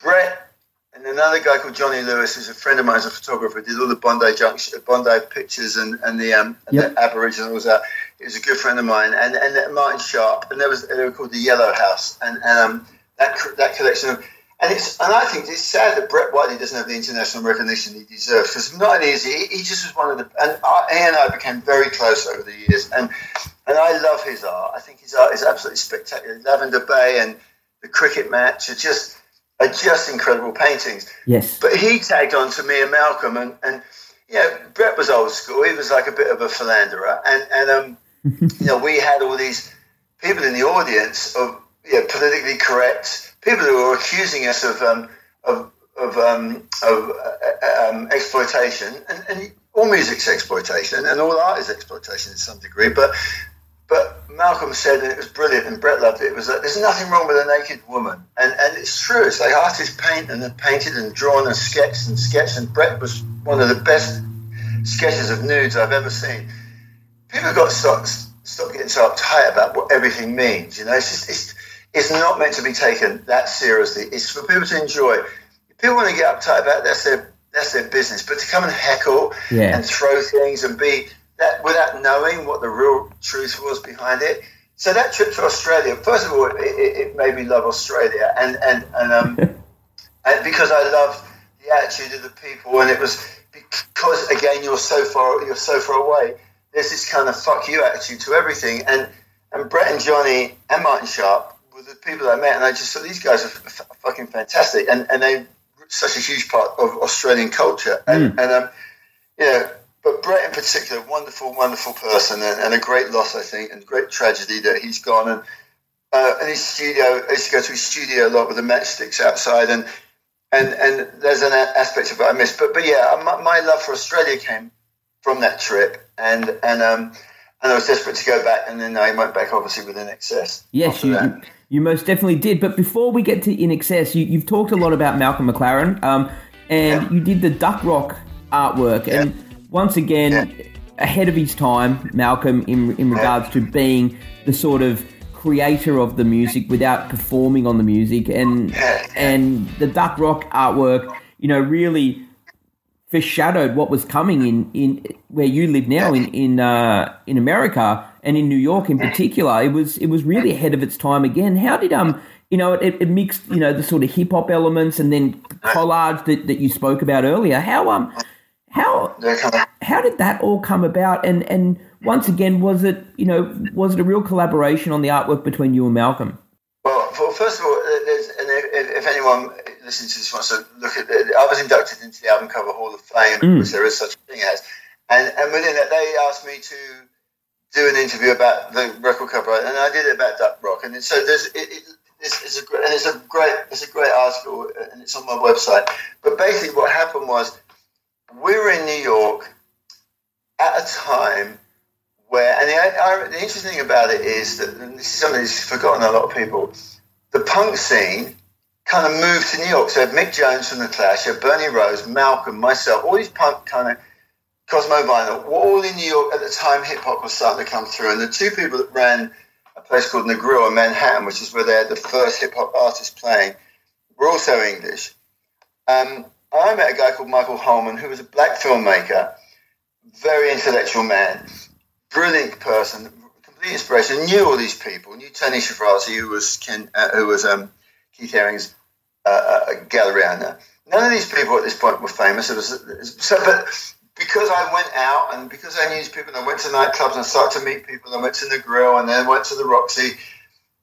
Brett and another guy called Johnny Lewis, who's a friend of mine, is a photographer, did all the Bondi Junction, Bondi pictures and and the um and yep. the Aboriginals. Uh, he was a good friend of mine, and and Martin Sharp, and there was they were called the Yellow House, and and um, that that collection of. And it's and I think it's sad that Brett Whiteley doesn't have the international recognition he deserves because not only is he, he just was one of the and I, he and I became very close over the years and and I love his art. I think his art is absolutely spectacular. Lavender Bay and the cricket match are just are just incredible paintings. Yes. But he tagged on to me and Malcolm and and you know Brett was old school. He was like a bit of a philanderer and and um you know, we had all these people in the audience of you know, politically correct people who were accusing us of um, of of, um, of uh, um, exploitation, and, and, all music's exploitation, and all art is exploitation to some degree. But but Malcolm said, and it was brilliant, and Brett loved it. It was like there's nothing wrong with a naked woman, and and it's true. It's like artists paint and have painted and drawn and sketched and sketched, and Brett was one of the best sketches of nudes I've ever seen people got stop, stop getting so uptight about what everything means. You know, it's just it's it's not meant to be taken that seriously. It's for people to enjoy. If people want to get uptight about it, that's their that's their business. But to come and heckle yeah. and throw things and be that without knowing what the real truth was behind it. So that trip to Australia, first of all, it, it made me love Australia, and and and um, and because I loved the attitude of the people, and it was because again you're so far you're so far away there's this kind of fuck you attitude to everything. And and Brett and Johnny and Martin Sharp were the people that I met, and I just thought these guys are f- fucking fantastic, and and they such a huge part of Australian culture, and, mm. and um, you know. But Brett in particular, wonderful, wonderful person, and, and a great loss, I think, and great tragedy that he's gone. And uh, and his studio, I used to go to his studio a lot with the matchsticks outside, and and and there's an aspect of it I missed. But but yeah, my, my love for Australia came from that trip, and and um, and I was desperate to go back, and then I went back obviously with INXS. Yes, you, you, you most definitely did. But before we get to INXS, you, you've talked a lot about Malcolm McLaren, um, and yeah. you did the Duck Rock artwork, yeah. Once again. Yeah. Ahead of his time, Malcolm, in in regards to being the sort of creator of the music without performing on the music, and and the Duck Rock artwork, you know, really foreshadowed what was coming in, in where you live now in in uh, in America and in New York in particular. It was it was really ahead of its time again. How did um you know it, it mixed you know the sort of hip hop elements and then collage that, that you spoke about earlier. How um how how did that all come about? And and once again, was it you know was it a real collaboration on the artwork between you and Malcolm? Well, first of all, there's, and if, if anyone listening to this wants to look at it, I was inducted into the Album Cover Hall of Fame, mm. which there is such a thing as. And, and within that, they asked me to do an interview about the record cover, and I did it about Duck Rock. And so there's it, it, it's, it's, a, and it's a great it's a great article, and it's on my website. But basically, what happened was we were in New York at a time where, and the, I, the interesting thing about it is that this is something that's forgotten a lot of people. The punk scene kind of moved to New York. So Mick Jones from The Clash, Bernie Rhodes, Malcolm, myself, all these punk kind of Cosmo Vinyl were all in New York at the time hip hop was starting to come through. And the two people that ran a place called Negril in Manhattan, which is where they had the first hip hop artists playing, were also English. Um, I met a guy called Michael Holman, who was a black filmmaker, very intellectual man, brilliant person, complete inspiration, knew all these people, knew Tony Shafrazi, who was Ken, uh, who was um, Keith Haring's uh, uh. None of these people at this point were famous. It was so, but because I went out and because I knew these people, and I went to nightclubs and started to meet people. I went to the Grill and then went to the Roxy.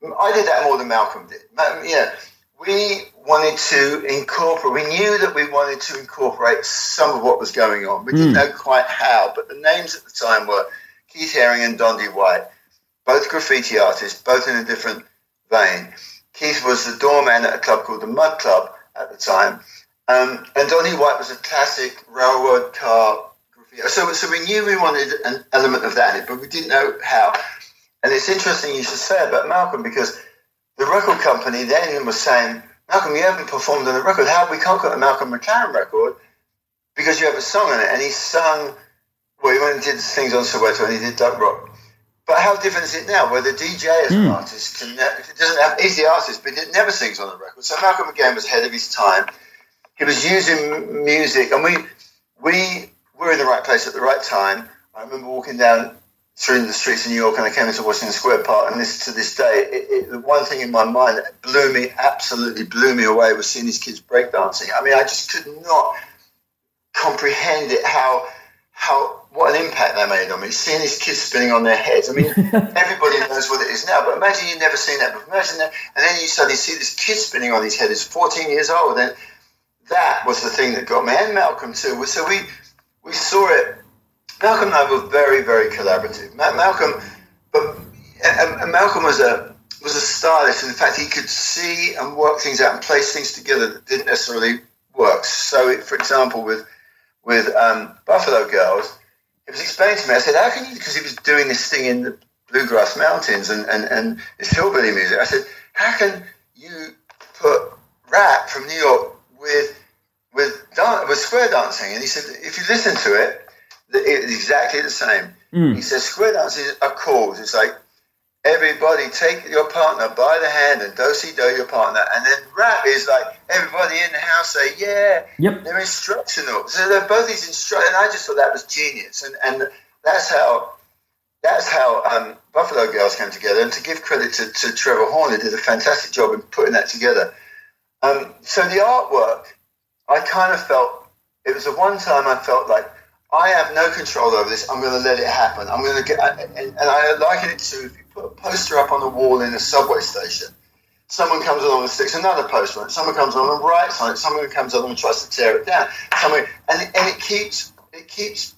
I did that more than Malcolm did. Yeah, we wanted to incorporate. We knew that we wanted to incorporate some of what was going on. We didn't know quite how, but the names at the time were Keith Haring and Dondi White, both graffiti artists, both in a different vein. Keith was the doorman at a club called the Mud Club at the time, um, and Dondi White was a classic railroad car graffiti. So, so we knew we wanted an element of that in it, but we didn't know how. And it's interesting you should say about Malcolm because the record company then was saying, Malcolm, you haven't performed on the record. How we can't get a Malcolm McLaren record because you have a song on it. And he sung, well, he went and did things on Soweto and he did Duck Rock. But how different is it now where the DJ as an hmm. artist can, it doesn't have, he's the artist, but he never sings on the record. So Malcolm again was ahead of his time. He was using music and we, we were in the right place at the right time. I remember walking down through the streets of New York and I came into Washington Square Park and this to this day, it, it, the one thing in my mind that blew me, absolutely blew me away was seeing these kids breakdancing. I mean, I just could not comprehend it, how, how, what an impact that made on me. Seeing these kids spinning on their heads. I mean, everybody knows what it is now, but imagine you've never seen that before. Imagine that, and then you suddenly see this kid spinning on his head. He's 14 years old, and that was the thing that got me, and Malcolm too. So we, we saw it Malcolm and I were very, very collaborative. Malcolm, but and Malcolm was a was a stylist. In fact, he could see and work things out and place things together that didn't necessarily work. So, it, for example, with with um, Buffalo Girls, it was explained to me. I said, "How can you?" Because he was doing this thing in the bluegrass mountains and and and it's hillbilly music. I said, "How can you put rap from New York with with with square dancing?" And he said, "If you listen to it." It's exactly the same. Mm. He says square dance is a cause. It's like everybody take your partner by the hand and do si do your partner, and then rap is like everybody in the house say yeah. Yep. They're instructional. So they're both these instruct, and I just thought that was genius, and and that's how. That's how um, Buffalo Girls came together, and to give credit to, to Trevor Horn, who did a fantastic job in putting that together. Um, so the artwork, I kind of felt it was the one time I felt like I have no control over this. I'm going to let it happen. I'm going to get, and, I liken it to if you put a poster up on the wall in a subway station, someone comes along and sticks another poster on it. Someone comes along and writes on it. Someone comes along and tries to tear it down. Someone, and, and it keeps it keeps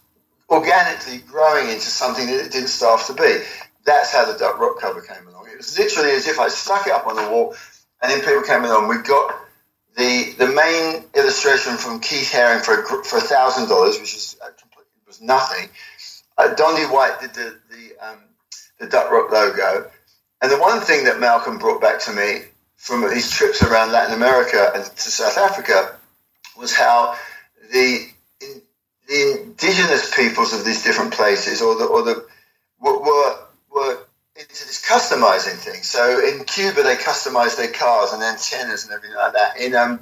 organically growing into something that it didn't start to be. That's how the Duck Rock cover came along. It was literally as if I stuck it up on the wall, and then people came along. We got the the main illustration from Keith Haring for for thousand dollars, which is nothing. Uh, Dondi White did the the, um, the Duck Rock logo, and the one thing that Malcolm brought back to me from his trips around Latin America and to South Africa was how the in, the indigenous peoples of these different places, or the or the were were into this customizing thing. So in Cuba, they customized their cars and antennas and everything like that. In um,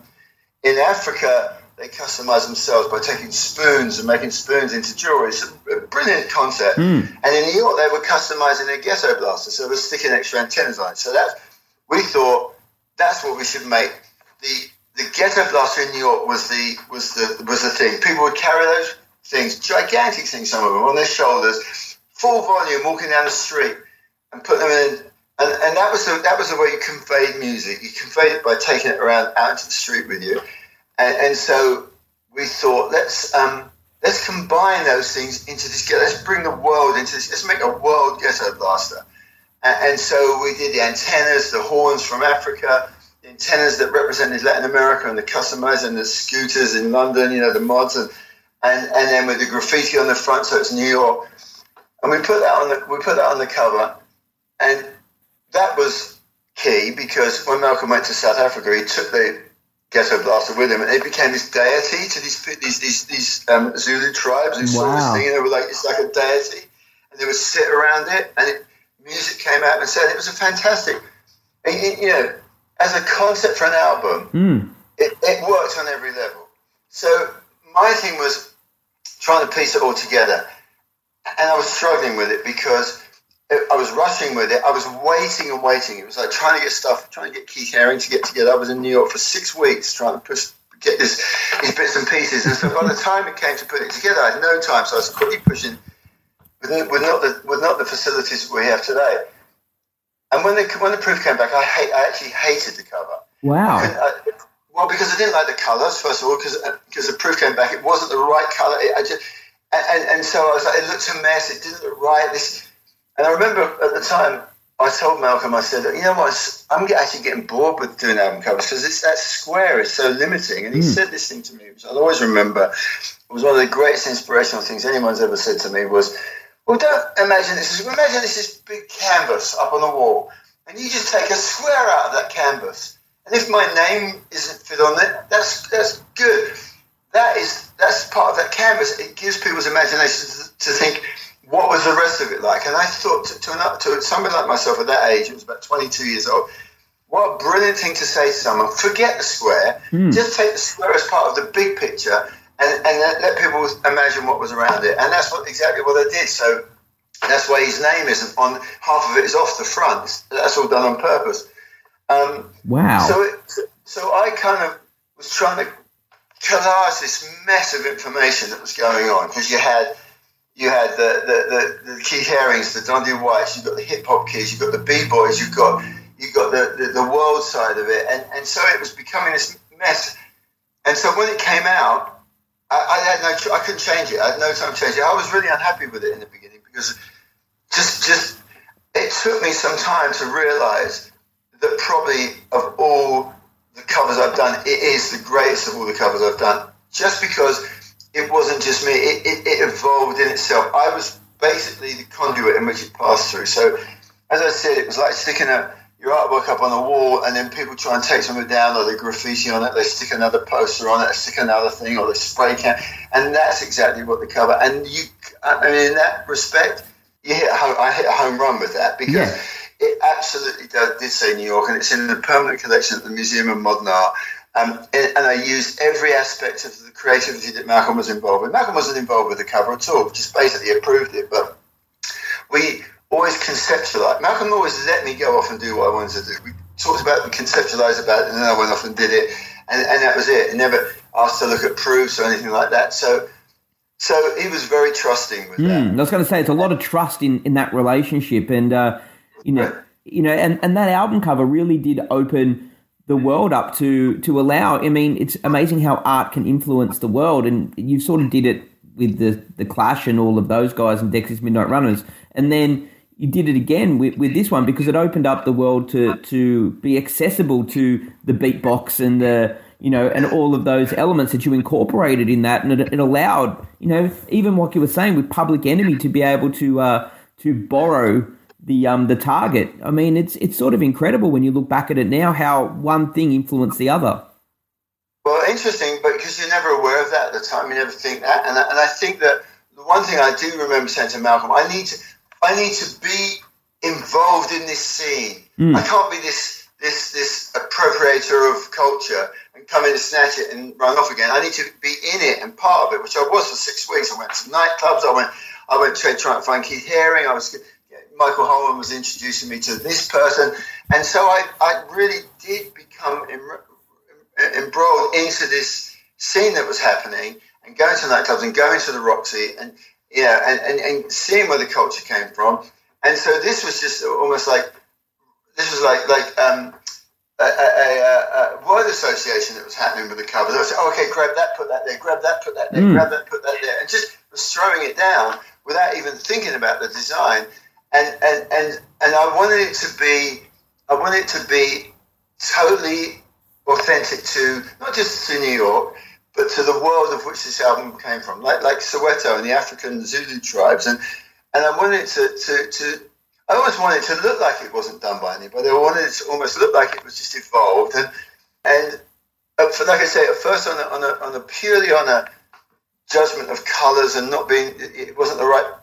in Africa, they customize themselves by taking spoons and making spoons into jewelry. It's a brilliant concept. Mm. And in New York, they were customizing their ghetto blaster, so they were sticking extra antennas on it. So that we thought that's what we should make. The the ghetto blaster in New York was the was the was the thing. People would carry those things, gigantic things, some of them on their shoulders, full volume, walking down the street, and put them in. And, and that was the, that was the way you conveyed music. You conveyed it by taking it around out into the street with you and, and so we thought, let's um, let's combine those things into this. Let's bring the world into this. Let's make a world ghetto blaster. And, and so we did the antennas, the horns from Africa, the antennas that represented Latin America, and the customized and the scooters in London. You know, the mods and and, and then with the graffiti on the front, so it's New York. And we put that on the we put that on the cover, and that was key because when Malcolm went to South Africa, he took the ghetto blaster with him, and it became this deity to these these these, these um, Zulu tribes who wow. saw this thing, and they were like it's like a deity, and they would sit around it, and it, music came out and said it was a fantastic, it, you know, as a concept for an album, mm. it, it worked on every level. So my thing was trying to piece it all together, and I was struggling with it because I was rushing with it. I was waiting and waiting. It was like trying to get stuff, trying to get Keith Haring to get together. I was in New York for six weeks trying to push, get this, these bits and pieces. And so by the time it came to put it together, I had no time. So I was quickly pushing with, with not the with not the facilities we have today. And when the when the proof came back, I hate I actually hated the cover. Wow. I, Well, because I didn't like the colours, first of all, because because uh, the proof came back, it wasn't the right colour. It, I just, and, and so I was like, it looked a mess. It didn't look right. This, and I remember at the time, I told Malcolm, I said, you know what, I'm actually getting bored with doing album covers because it's that square is so limiting. And he mm. said this thing to me, which I'll always remember. It was one of the greatest inspirational things anyone's ever said to me was, well, don't imagine this. Imagine this is big canvas up on the wall, and you just take a square out of that canvas. And if my name isn't fit on it, that's that's good. That is that's part of that canvas. It gives people's imagination to, to think what was the rest of it like? And I thought to, to, to somebody like myself at that age, it was about 22 years old, what a brilliant thing to say to someone. Forget the square, mm. just take the square as part of the big picture and, and let, let, people imagine what was around it. And that's what exactly what I did. So that's why his name isn't on, half of it is off the front. That's all done on purpose. Um, wow. So, it, so I kind of was trying to collage this mess of information that was going on because you had – you had the, the, the, the Keith Harings, the Dondi Whites, you've got the hip hop kids, you've got the B boys, you've got you've got the, the, the, world side of it, and, and so it was becoming this mess. And so when it came out, I, I had no, I couldn't change it. I had no time to change it. I was really unhappy with it in the beginning because just just it took me some time to realise that probably of all the covers I've done, it is the greatest of all the covers I've done. Just because it wasn't just me. It, it, it, evolved in itself. I was basically the conduit in which it passed through. So, as I said, it was like sticking a, your artwork up on the wall, and then people try and take something down, or they graffiti on it. They stick another poster on it, they stick another thing, or they spray can, and that's exactly what the cover. And you, I mean, in that respect, you hit home, I hit a home run with that because. Yeah. It absolutely does, did say New York, and it's in the permanent collection at the Museum of Modern Art. Um, and, and, I used every aspect of the creativity that Malcolm was involved with. Malcolm wasn't involved with the cover at all, just basically approved it. But we always conceptualized. Malcolm always let me go off and do what I wanted to do. We talked about and conceptualized about it, and then I went off and did it, and, and that was it. never asked to look at proofs or anything like that. So, so he was very trusting with mm, that. I was going to say it's a lot of trust in, in that relationship, and uh, you know, you know, and, and that album cover really did open the world up to to allow. I mean, it's amazing how art can influence the world, and you sort of did it with the the Clash and all of those guys and Dexys Midnight Runners, and then you did it again with, with this one because it opened up the world to to be accessible to the beatbox and the you know and all of those elements that you incorporated in that, and it, it allowed you know even what you were saying with Public Enemy to be able to uh, to borrow the um the target. I mean, it's it's sort of incredible when you look back at it now how one thing influenced the other. Well, interesting, but because you're never aware of that at the time, you never think that. And, and I think that the one thing I do remember saying to Malcolm, I need to I need to be involved in this scene. Mm. I can't be this this this appropriator of culture and come in and snatch it and run off again. I need to be in it and part of it, which I was for six weeks. I went to nightclubs. I went I went to try and find Keith Haring. I was Michael Holman was introducing me to this person, and so I, I really did become embroiled into this scene that was happening, and going to nightclubs and going to the Roxy, and yeah, and, and, and seeing where the culture came from, and so this was just almost like this was like like um, a, a, a, word association that was happening with the covers. I was like, oh, okay, grab that, put that there, grab that, put that there, mm. grab that, put that there, and just was throwing it down without even thinking about the design and and and and I wanted it to be I wanted it to be totally authentic to not just to New York, but to the world of which this album came from, like like Soweto and the African Zulu tribes, and and I wanted to to, to I always wanted it to look like it wasn't done by anybody. I wanted it to almost look like it was just evolved, and and uh, for, like I say, at first on a, on a, on a purely on a judgment of colours and not being it wasn't the right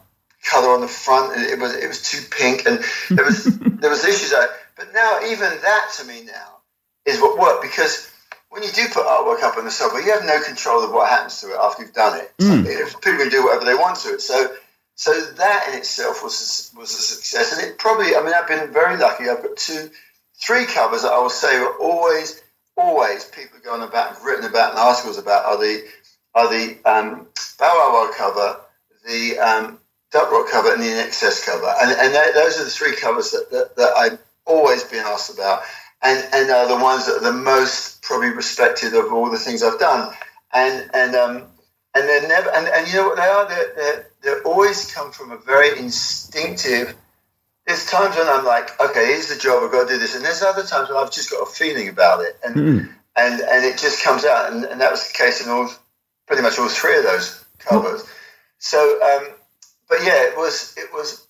color on the front. It was it was too pink, and there was there was issues. That, but now even that to me now is what worked because when you do put artwork up on the subway, you have no control of what happens to it after you've done it. Mm. people can do whatever they want to it. So so that in itself was a, was a success, and it probably. I mean, I've been very lucky. I've got two, three covers that I will say were always always people going about and written about and articles about are the are the um, Bow Wow cover, the um, Duck Rock cover and the INXS cover. And, and those are the three covers that, that, that I've always been asked about. and and are the ones that are the most probably respected of all the things I've done. And and um and they're never and, and you know what they are? They're, they're they always come from a very instinctive. There's times when I'm like, okay, here's the job. I've got to do this, and there's other times when I've just got a feeling about it, and Mm. and and it just comes out, and, and that was the case in all pretty much all three of those covers. So, um, but yeah, it was it was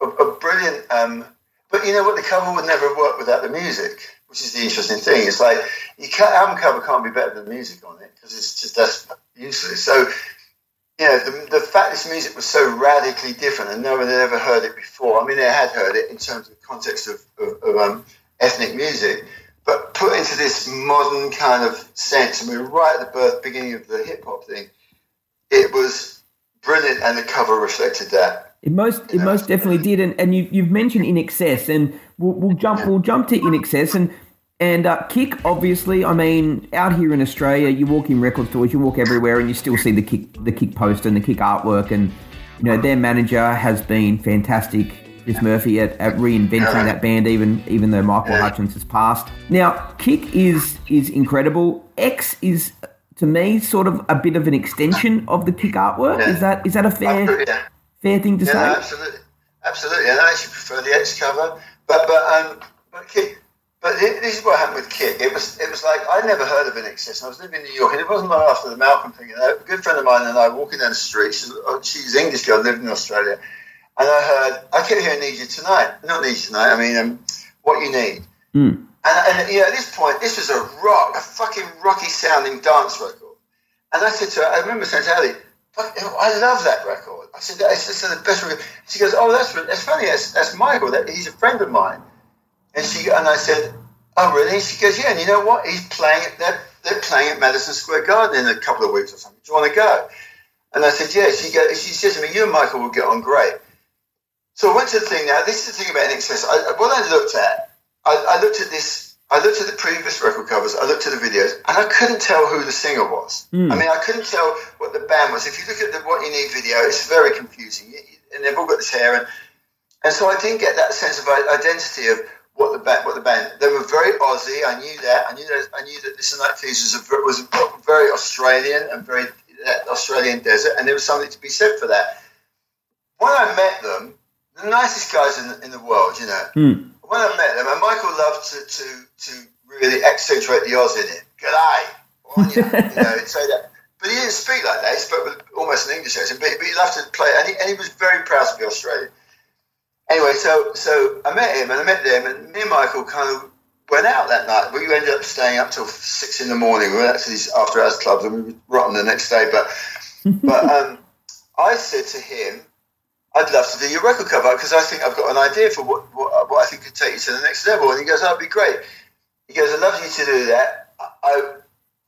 a, a brilliant. Um, but you know what? The cover would never work without the music, which is the interesting thing. It's like you can't, album cover can't be better than the music on it because it's just that's useless. So, you know, the, the fact this music was so radically different and no one had ever heard it before. I mean, they had heard it in terms of the context of, of, of um, ethnic music, but put into this modern kind of sense, and we were right at the birth beginning of the hip hop thing. It was brilliant, and the cover reflected that. It most it most definitely did, and, and you you've mentioned INXS, and we'll, we'll jump we'll jump to INXS, and and uh, kick obviously. I mean, out here in Australia, you walk in record stores, you walk everywhere, and you still see the kick the kick poster and the kick artwork, and you know their manager has been fantastic. Chris Murphy at, at reinventing that band, even even though Michael Hutchence has passed. Now, Kick is is incredible. X is to me sort of a bit of an extension of the Kick artwork. Is that is that a fair agree, yeah. fair thing to Yeah, say? no, absolutely, absolutely. And I actually prefer the X cover, but but um, but Kick. But thi- this is what happened with Kick. It was it was like I'd never heard of INXS. I was living in New York, and it wasn't long after the Malcolm thing. And a good friend of mine and I walking down the street. She's, oh, she's an English girl, lived in Australia, and I heard I kept hearing "Need You Tonight." Not "Need You Tonight." I mean, um, "What You Need." Mm. And, and you know, at this point, this was a rock, a fucking rocky sounding dance record. And I said to her, I remember saying to Ali, I love that record. I said, that's just the best record. She goes, oh, that's, that's funny. That's, that's Michael. That, he's a friend of mine. And she and I said, oh, really? She goes, yeah. And you know what? He's playing at they're, they're playing at Madison Square Garden in a couple of weeks or something. Do you want to go? And I said, yeah. She goes, she says to me, you and Michael will get on great. So I went to the thing now. This is the thing about INXS. I, what I looked at, I, I looked at this. I looked at the previous record covers. I looked at the videos, and I couldn't tell who the singer was. I mean, I couldn't tell what the band was. If you look at the What You Need video, it's very confusing, and they've all got this hair, and and so I didn't get that sense of identity of what the band. What the band. They were very Aussie. I knew that. I knew that. I knew that this and that Thieves was a, was a very Australian and very that Australian desert, and there was something to be said for that. When I met them, the nicest guys in, the- in the world, you know. Hmm. When I met them, and Michael loved to to, to really accentuate the Oz in it. You know, he'd say that. But he didn't speak like that. He spoke with almost an English accent. But, but he loved to play, and he, and he was very proud to be Australian. Anyway, so so I met him and I met them, and me and Michael kind of went out that night. We ended up staying up till six in the morning. We went out to these after hours clubs, and we were rotten the next day. But but um, I said to him, I'd love to do your record cover because I think I've got an idea for what, what, what I think could take you to the next level. And he goes, that'd be great. He goes, I'd love you to do that. I,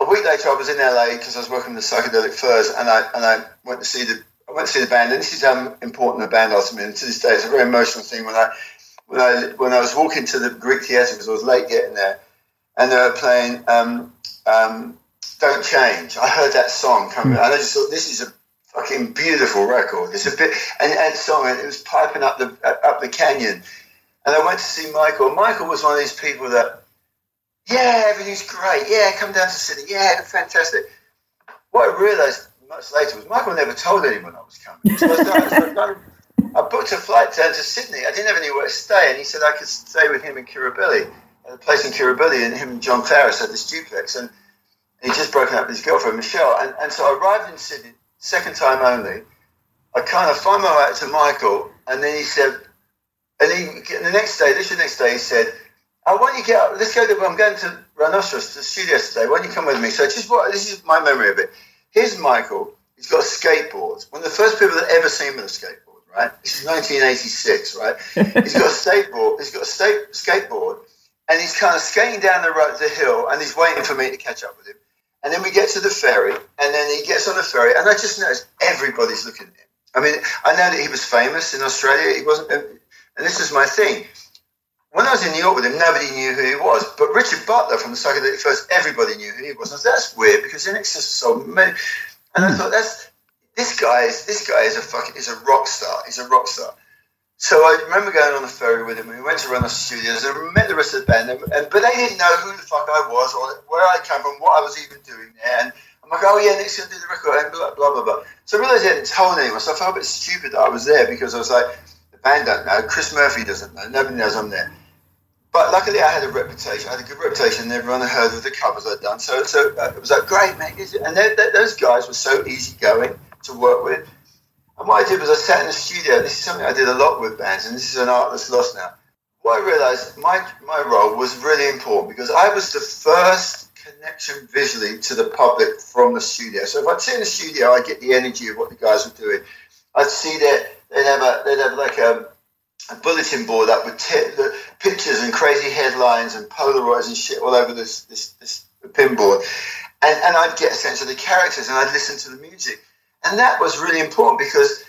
a week later, I was in LA because I was working with the Psychedelic Furs, and I and I went to see the I went to see the band. And this is how important the band are to me. And to this day, it's a very emotional thing. When I when I when I was walking to the Greek Theatre because I was late getting there, and they were playing um, um, "Don't Change." I heard that song coming, and I just thought, this is a fucking beautiful record. It's a bit and, and song, and it was piping up the up the canyon. And I went to see Michael. Michael was one of these people that, yeah, everything's great. Yeah, come down to Sydney. Yeah, fantastic. What I realised much later was Michael never told anyone I was coming. So I, I booked a flight down to Sydney. I didn't have anywhere to stay, and he said I could stay with him in Kirribilli, a place in Kirribilli, and him and John Claris had this duplex, and he'd just broken up with his girlfriend Michelle, and, and so I arrived in Sydney, second time only. I kind of find my way out to Michael, and then he said, and he the next day, this is the next day, he said, oh, "I want you to get up. Let's go. To, I'm going to Rhinoceros to the studio today. Why don't you come with me?" So just what this is my memory of it. Here's Michael. He's got a skateboard. One of the first people that ever seen him with a skateboard, right? This is 1986, right? he's got a skateboard. He's got a sta- skateboard, and he's kind of skating down the road, the hill, and he's waiting for me to catch up with him. And then we get to the ferry, and then he gets on the ferry, and I just noticed everybody's looking at him. I mean, I know that he was famous in Australia. He wasn't, uh, and this is my thing. When I was in New York with him, nobody knew who he was. But Richard Butler from the Psychedelic Furs, everybody knew who he was. And I said, that's weird because INXS so many. And I hmm. thought, that's this guy is this guy is a fucking is a rock star. He's a rock star. So I remember going on the ferry with him. We went to run the studios and met the rest of the band. And, and, but they didn't know who the fuck I was or where I came from, what I was even doing there. And I'm like, oh yeah, Nick's gonna do the record and blah blah blah blah. So I realised I hadn't told anyone. So I felt a bit stupid that I was there because I was like, the band don't know, Chris Murphy doesn't know, nobody knows I'm there. But luckily, I had a reputation. I had a good reputation. and Everyone had heard of the covers I'd done. So, so uh, it was like, great, mate. And they, they, those guys were so easygoing to work with. And what I did was I sat in the studio. This is something I did a lot with bands, and this is an art that's lost now. What I realised my my role was really important because I was the first connection visually to the public from the studio. So if I'd sit in the studio, I'd get the energy of what the guys were doing. I'd see that they'd have a, they'd have like a, a bulletin board up with t- the pictures and crazy headlines and Polaroids and shit all over this this, this pinboard, and and I'd get a sense of the characters and I'd listen to the music. And that was really important because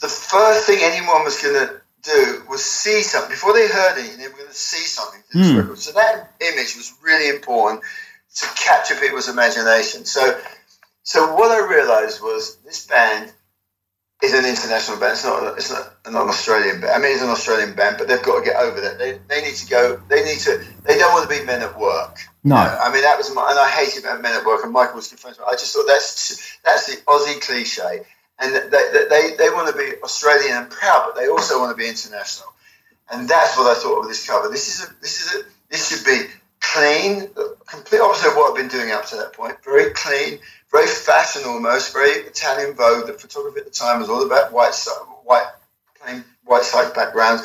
the first thing anyone was going to do was see something. Before they heard anything, they were going to see something mm. So that image was really important to capture people's imagination. So, so what I realized was this band is an international band. It's not. It's not an Australian band. I mean, it's an Australian band, but they've got to get over that. They, they need to go. They need to. They don't want to be men at work. No. You know? I mean, that was my. And I hated men at work. And Michael was good friends. I just thought that's that's the Aussie cliche. And they, they, they want to be Australian and proud, but they also want to be international. And that's what I thought of this cover. This is a. This is a. This should be clean, complete opposite of what I've been doing up to that point. Very clean, very fashion almost, very Italian Vogue. The photography at the time was all about white, white, plain white side backgrounds.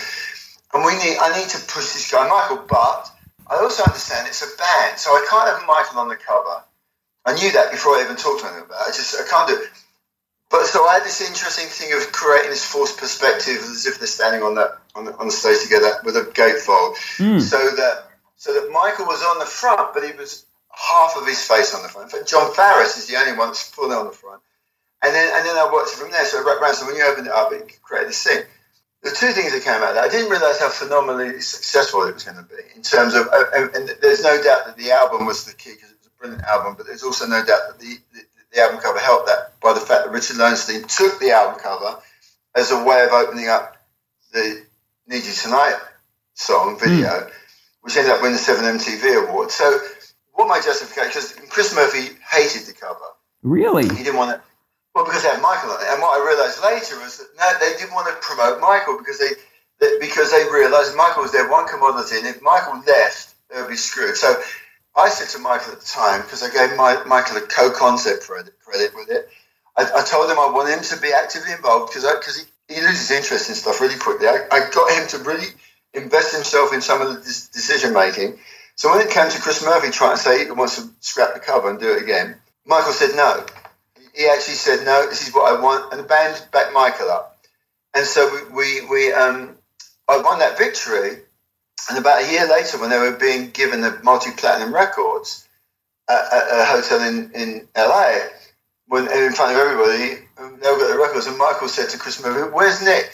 And we need, I need to push this guy, Michael, but I also understand it's a band, so I can't have Michael on the cover. I knew that before I even talked to him about it. I just, I can't do it. But so I had this interesting thing of creating this forced perspective as if they're standing on the, on the, on the stage together with a gatefold. Mm. So that so that Michael was on the front, but he was half of his face on the front. In fact, Jon Farriss is the only one that's fully on the front. And then and then I watched it from there. So Rack Ransom, when you opened it up, it created this thing. The two things that came out of that, I didn't realise how phenomenally successful it was going to be in terms of, and, and, there's no doubt that the album was the key because it was a brilliant album, but there's also no doubt that the, the, the album cover helped that by the fact that Richard Lowenstein took the album cover as a way of opening up the Need You Tonight song video. Mm which ended up winning the seven MTV awards. So, what my justification? Because Chris Murphy hated the cover. Really? He didn't want to. Well, because they had Michael on it, and what I realised later was that no, they didn't want to promote Michael because they, they because they realised Michael was their one commodity, and if Michael left, they would be screwed. So, I said to Michael at the time because I gave my, Michael a co-concept credit, credit with it. I, I, told him I want him to be actively involved because because he, he loses interest in stuff really quickly. I, I got him to really invest himself in some of the decision making. So when it came to Chris Murphy trying to say he wants to scrap the cover and do it again, Michael said no. He actually said no. This is what I want, and the band backed Michael up. And so we we, we um, I won that victory. And about a year later, when they were being given the multi platinum records at, at, a hotel in, in LA, when in front of everybody, they all got the records, and Michael said to Chris Murphy, "Where's Nick?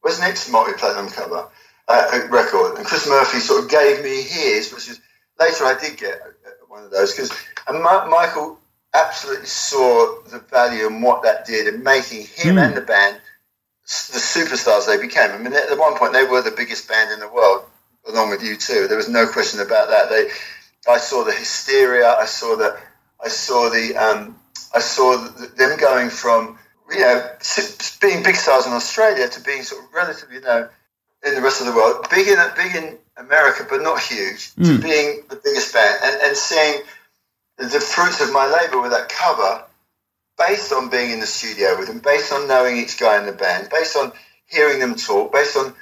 Where's Nick's multi platinum cover?" Uh, record, and Chris Murphy sort of gave me his, which is later I did get one of those because and Ma- Michael absolutely saw the value and what that did in making him mm. and the band the superstars they became. I mean, at one point they were the biggest band in the world, along with U2. There was no question about that. They, I saw the hysteria. I saw the, I saw the, um, I saw the, them going from you know being big stars in Australia to being sort of relatively you know in the rest of the world, big in big in America, but not huge, mm. to hmm. being the biggest band, and, and seeing the fruits of my labour with that cover, based on being in the studio with them, based on knowing each guy in the band, based on hearing them talk, based on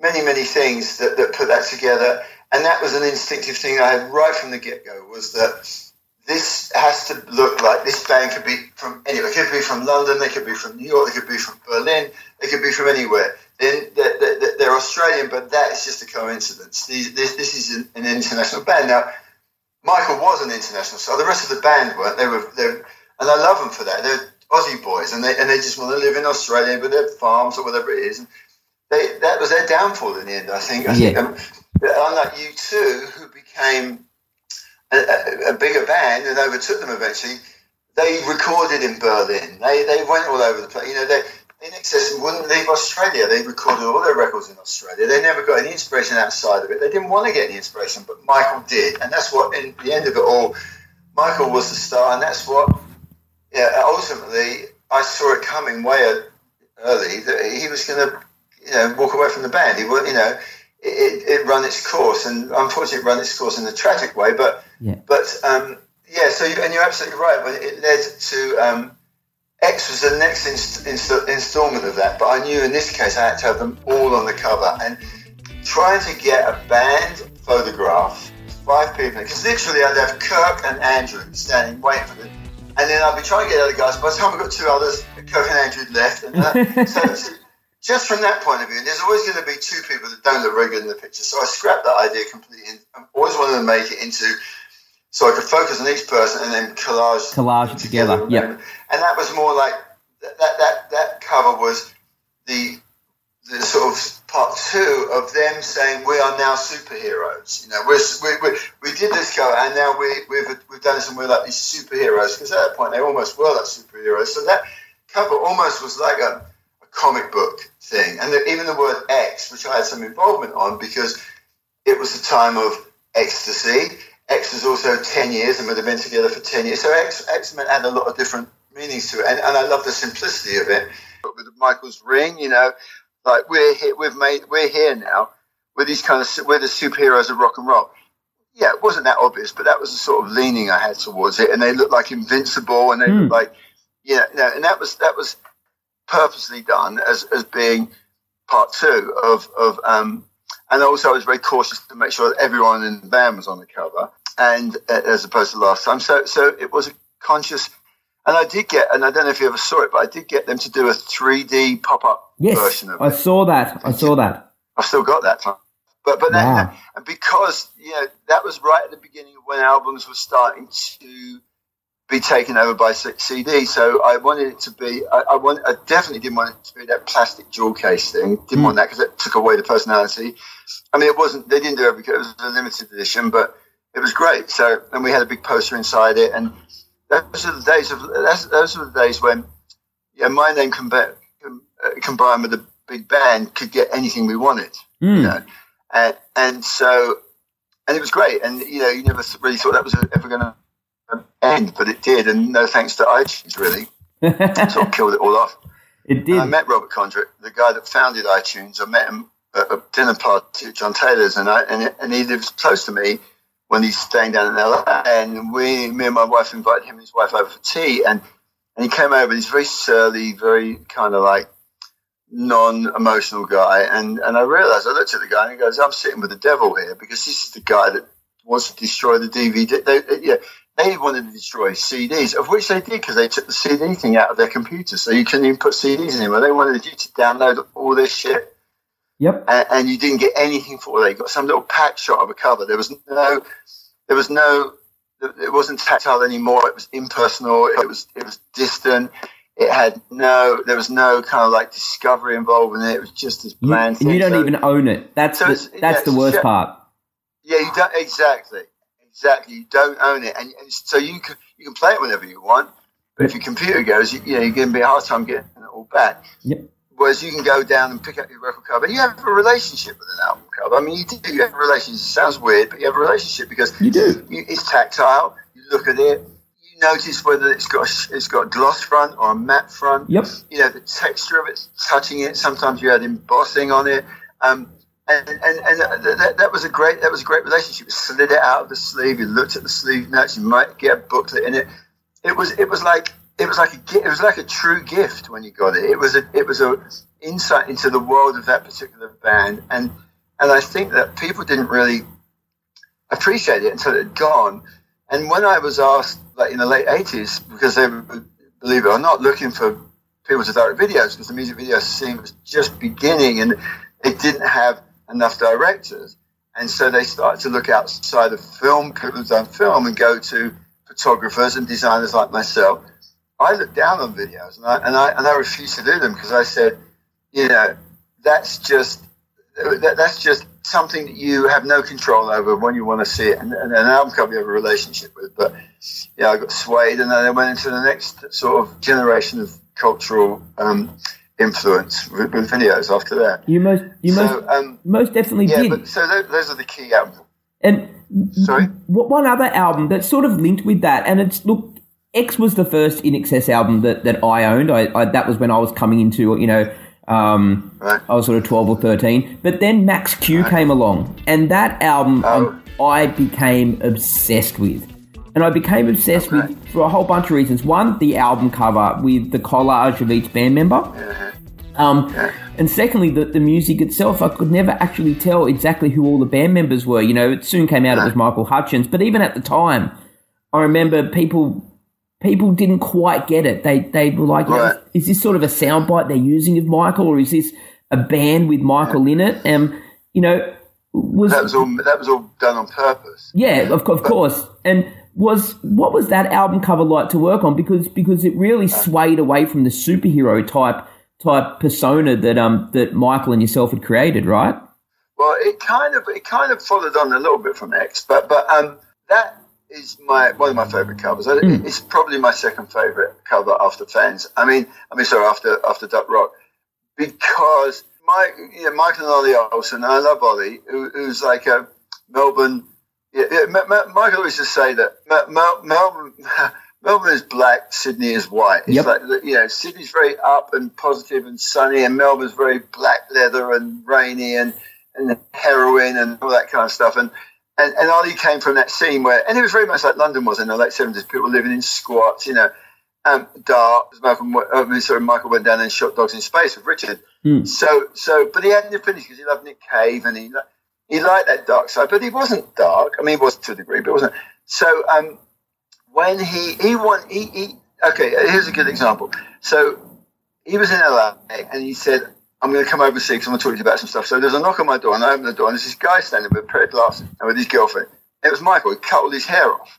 many many things that, that put that together, and that was an instinctive thing I had right from the get go was that this has to look like this band could be from anywhere. It could be from London, they could be from New York, they could be from Berlin, they could be from anywhere they're, they're Australian, but that is just a coincidence. This, this is an international band. Now, Michael was an international, so the rest of the band weren't. They were, they were and I love them for that. They're Aussie boys, and they and they just want to live in Australia with their farms or whatever it is. And they, that was their downfall in the end, I think. I yeah. think um, unlike U2, who became a, a, a, bigger band and overtook them eventually, they recorded in Berlin. They they went all over the place. You know, they INXS wouldn't leave Australia. They recorded all their records in Australia. They never got any inspiration outside of it. They didn't want to get any inspiration, but Michael did, and that's what. In the end of it all, Michael was the star, and that's what. Yeah, ultimately, I saw it coming way early that he was going to, you know, walk away from the band. He would, you know, it, it run its course, and unfortunately, it run its course in a tragic way. But, Yeah. but um, yeah. So, you, and you're absolutely right. When it led to um, X was the next inst- inst- installment of that, but I knew in this case I had to have them all on the cover, and trying to get a band photograph, five people, because literally I'd have Kirk and Andrew standing waiting for them. And then I'd be trying to get other guys. By the time we got two others, Kirk and Andrew left. And that, so, just from that point of view, and there's always going to be two people that don't look very good in the picture. So I scrapped that idea completely. And I always wanted to make it into so I could focus on each person and then collage Collage together, yep. And that was more like that. That that, that cover was the the sort of part two of them saying we are now superheroes. You know, we're, we, we, we did this cover and now we, we've, we've done this and we're like these superheroes because at that point they almost were like superheroes. So that cover almost was like a, a comic book thing. And the, even the word X, which I had some involvement on because it was the time of ecstasy. X is also 10 years and we'd have been together for 10 years. So X, X meant had a lot of different meanings to it. And, and I love the simplicity of it. But with Michael's ring, you know, like we're here, we've made, we're here now. We're these kind of, we're the superheroes of rock and roll. Yeah, it wasn't that obvious, but that was the sort of leaning I had towards it. And they looked like invincible, and they Mm. looked like, you know, no, and that was that was purposely done as as being part two of of um. And also, I was very cautious to make sure that everyone in the band was on the cover, and uh, as opposed to last time. So, so it was a conscious. And I did get, and I don't know if you ever saw it, but I did get them to do a 3D pop up Yes, version of I it. I saw that. I saw that. I've still got that time. But but Wow. that, and because you know that was right at the beginning of when albums were starting to be taken over by CD. So I wanted it to be. I, I want. I definitely didn't want it to be that plastic jewel case thing. Didn't Mm. want that because it took away the personality. I mean, it wasn't. They didn't do every. It was a limited edition, but it was great. So and we had a big poster inside it, and those are the days of. That's, those were the days when, yeah, my name combi- com- uh, combined with a big band could get anything we wanted Mm. you know, and, and so, and it was great. And you know, you never really thought that was ever going to end, but it did. And no thanks to iTunes, really, sort of killed it all off. it did. I met Robert Condrick, the guy that founded iTunes. I met him at a dinner party at John Taylor's, and I and, and he lives close to me when he's staying down in LA. And we, me and my wife, invited him and his wife over for tea, and and he came over. and He's very surly, very kind of like non-emotional guy, and and I realized I looked at the guy and he goes, "I'm sitting with the devil here because this is the guy that wants to destroy the DVD." They, they- yeah, they wanted to destroy CDs, of which they did because they took the CD thing out of their computer, so you couldn't even put CDs in anymore. They wanted you to download all this shit, Yep. and, and you didn't get anything for it. You got some little pack shot of a cover. There was no, there was no, it wasn't tactile anymore. It was impersonal. It was it was distant. It had no, there was no kind of like discovery involved in it. It was just You, bland and you don't So- even own it. That's So the, that's yeah, the worst yeah. part. Yeah, you don't exactly, exactly. You don't own it, and, and so you can you can play it whenever you want. But if your computer goes, you, you know, you're going to be a hard time getting it all back. Yep. Whereas you can go down and pick up your record cover. You have a relationship with an album cover. I mean, you do. You have a relationship. It sounds weird, but you have a relationship because You do. you, it's tactile. You look at it. You notice whether it's got a, it's got a gloss front or a matte front Yep. you know the texture of it, touching it. Sometimes you had embossing on it, um, and and, and that, that was a great that was a great relationship. You slid it out of the sleeve. You looked at the sleeve notes. You might get a booklet in it. It was it was like it was like a it was like a true gift when you got it. It was a it was a insight into the world of that particular band, and and I think that people didn't really appreciate it until it had gone. And when I was asked, like in the late eighties, because they were, believe it or not, looking for people to direct videos, because the music video scene was just beginning and it didn't have enough directors, and so they started to look outside of film, people who've done film, and go to photographers and designers like myself. I looked down on videos, and I and I and I refused to do them because I said, you know, that's just that, that's just something that you have no control over when you want to see it, and, and an album cover you have a relationship with. But yeah, I got swayed, and then I went into the next sort of generation of cultural um, influence with, with videos after that. You most, you So, most, um, most definitely yeah, did. but so those, those are the key albums. And Sorry? what one other album that's sort of linked with that, and it's look, X was the first INXS album that, that I owned. I, I that was when I was coming into you know, um, Right. I was sort of twelve or thirteen. But then Max Q came along, and that album Oh. um, I became obsessed with. And I became obsessed Okay. with for a whole bunch of reasons. One, the album cover with the collage of each band member. Um, and secondly, the, the music itself, I could never actually tell exactly who all the band members were. You know, it soon came out it was Michael Hutchence, but even at the time, I remember people people didn't quite get it. They they were like, Right. is this sort of a soundbite they're using of Michael, or is this a band with Michael in it? And you know, was That was all. That was all done on purpose. yeah, of, of course. And was what was that album cover like to work on? Because because it really swayed away from the superhero type type persona that um that Michael and yourself had created, right? Well, it kind of it kind of followed on a little bit from X, but but um that is my one of my favorite covers. I- hmm. It's probably my second favorite cover after Fans. I mean, I mean, sorry, after after Duck Rock, because my you know, Michael and Ollie Olsen. I love Ollie, who, who's like a Melbourne. Yeah, yeah, Ma- Ma- Michael always just say that Mel- Melbourne. Melbourne is black, Sydney is white. It's Yep. like you know, Sydney's very up and positive and sunny, and Melbourne's very black leather and rainy and and heroin and all that kind of stuff. And and, and Ollie came from that scene where, and it was very much like London was in the late seventies. People living in squats, you know, um, dark. Malcolm, uh, sorry, Michael went down and shot dogs in space with Richard. Hmm. So so, but he hadn't finished because he loved Nick Cave and he he liked that dark side, but he wasn't dark. I mean, he was to a degree, but it wasn't. So um, when he he won, he, he okay. Here's a good example. So he was in LA and he said, I'm going to come over and see because I'm going to talk to you about some stuff. So there's a knock on my door and I open the door and there's this guy standing with a pair of glasses and with his girlfriend. It was Michael. He cut all his hair off.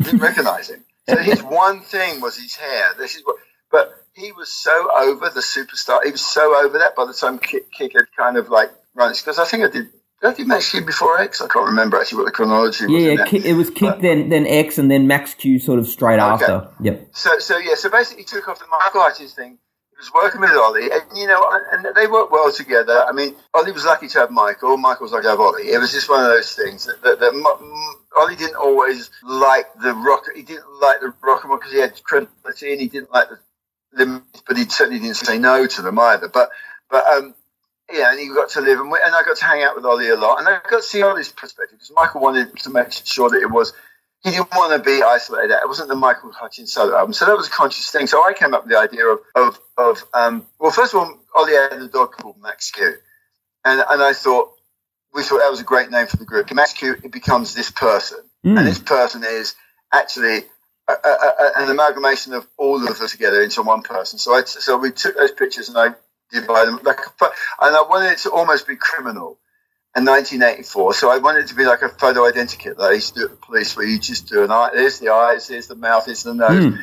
Didn't recognize him. So his one thing was his hair. This is what, but he was so over the superstar. He was so over that by the time Kick, Kick had kind of like run it. Because I think I did, did I do Max Q before X? I can't remember actually what the chronology was. Yeah, that. It was Kick, then then X, and then Max Q, sort of straight Okay. after. Yep. So, so yeah, so basically he took off the Michael Hutchence thing. Was working with Ollie, and you know, and they worked well together. I mean, Ollie was lucky to have Michael. Michael was lucky to have Ollie. It was just one of those things that, that, that Ollie didn't always like the rock. He didn't like the rock and roll because he had credibility, and he didn't like the limits, but he certainly didn't say no to them either. But, but um, yeah, and he got to live, and, we, and I got to hang out with Ollie a lot, and I got to see Ollie's perspective because Michael wanted to make sure that it was he didn't want to be isolated. It wasn't the Michael Hutchence solo album, so that was a conscious thing. So I came up with the idea of of, of um, well, first of all, Ollie had a dog called Max Q, and and I thought we thought that was a great name for the group. Max Q it becomes this person, Mm. and this person is actually. A, a, a, an amalgamation of all of us together into one person. So I, so we took those pictures and I divided them like, and I wanted it to almost be criminal in 1984. So I wanted to be like a photo identikit that I used to do at the police, where you just do an eye, there's the eyes, there's the mouth, there's the nose, Mm.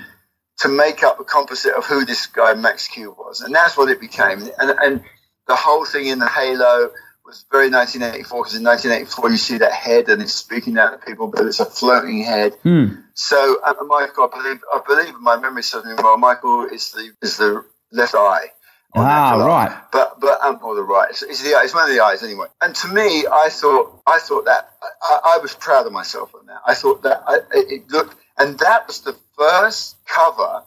to make up a composite of who this guy Max Q was, and that's what it became. And and the whole thing in the halo was very 1984 because in 1984 you see that head and it's speaking out to people, but it's a floating head. Mm. So uh, Michael, I believe, I believe my memory serves me well. Michael is the is the left eye. Ah, right. But but um, or the right. It's, it's the it's one of the eyes anyway. And to me, I thought I thought that I, I was proud of myself on that. I thought that I, it looked, and that was the first cover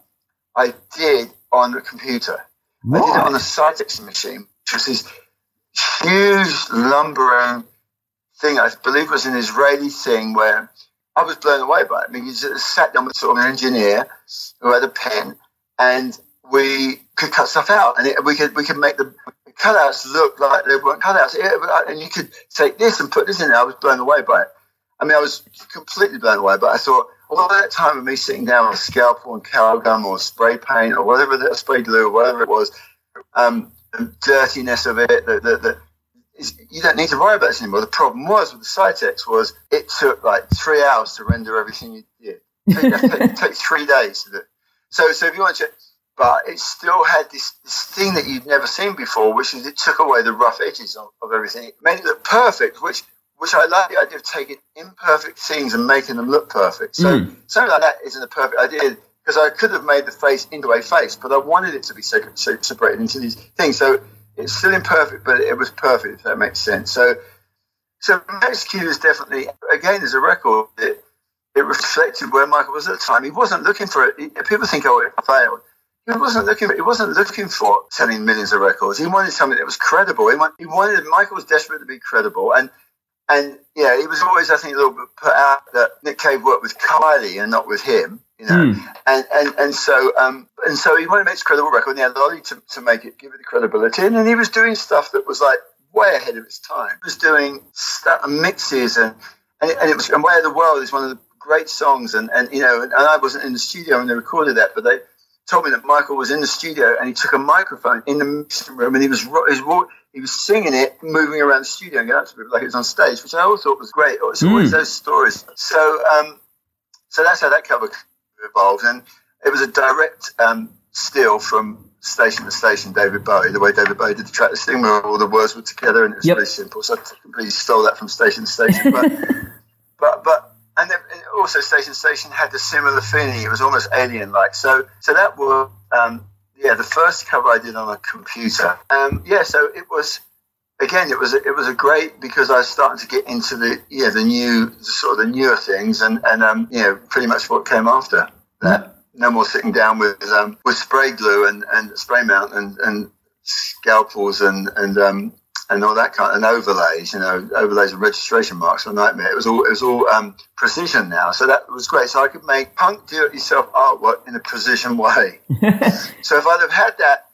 I did on a computer. I did it on a Scitex machine, which was this huge lumbering thing. I believe it was an Israeli thing where I was blown away by it. I mean, you sat down with sort of an engineer who had a pen, and we could cut stuff out, and it, we could we could make the cutouts look like they weren't cutouts, but- and you could take this and put this in there. I was blown away by it. I mean, I was completely blown away, but I thought all that time of me sitting down with a scalpel and gum or spray paint or whatever, the spray glue or whatever it was, um, the dirtiness of it, the, the, the, you don't need to worry about this anymore. The problem was with the Scitex was it took like three hours to render everything you did. It take, take, take three days. So, so if you want to, but it still had this, this thing that you'd never seen before, which is it took away the rough edges of, of everything. It made it look perfect, which which I like the idea of taking imperfect things and making them look perfect. So Mm. something like that isn't a perfect idea. because I could have made the face into a face, but I wanted it to be separated into these things. So it's still imperfect, but it was perfect, if that makes sense. So, so Max Q is definitely, again, as a record, it, it reflected where Michael was at the time. He wasn't looking for it. People think, oh, it failed. He wasn't looking. He wasn't looking for selling millions of records. He wanted something that was credible. He wanted. He wanted Michael was desperate to be credible, and and yeah, he was always, I think, a little bit put out that Nick Cave worked with Kylie and not with him you know. Mm. And, and and so um and so he wanted to make a credible record and he had Lolly to, to make it give it the credibility and then he was doing stuff that was like way ahead of its time. He was doing stuff, mixes and and it, and it was and Way of the World is one of the great songs and, and you know and, and I wasn't in the studio when they recorded that but they told me that Michael was in the studio and he took a microphone in the mixing room and he was he was, he was singing it, moving around the studio and going out to people like it was on stage, which I always thought was great. It's always mm. those stories. So, um, so that's how that cover evolved, and it was a direct um, steal from station to station. David Bowie, the way David Bowie did the track listing, where all the words were together, and it was yep. really simple. So I completely stole that from station to station. But but but and, also station station had a similar feeling. It was almost alien like. So so that was um, yeah the first cover I did on a computer. Um, yeah, so it was again, it was a, it was a great because I was starting to get into the yeah the new sort of the newer things and and um pretty much what came after that. No more sitting down with um, with spray glue and, and spray mount and, and scalpels and and um, and all that kind of and overlays, you know, overlays and registration marks were a nightmare. It was all it was all um, precision now, so that was great. So I could make punk do-it-yourself artwork in a precision way. so if I'd have had that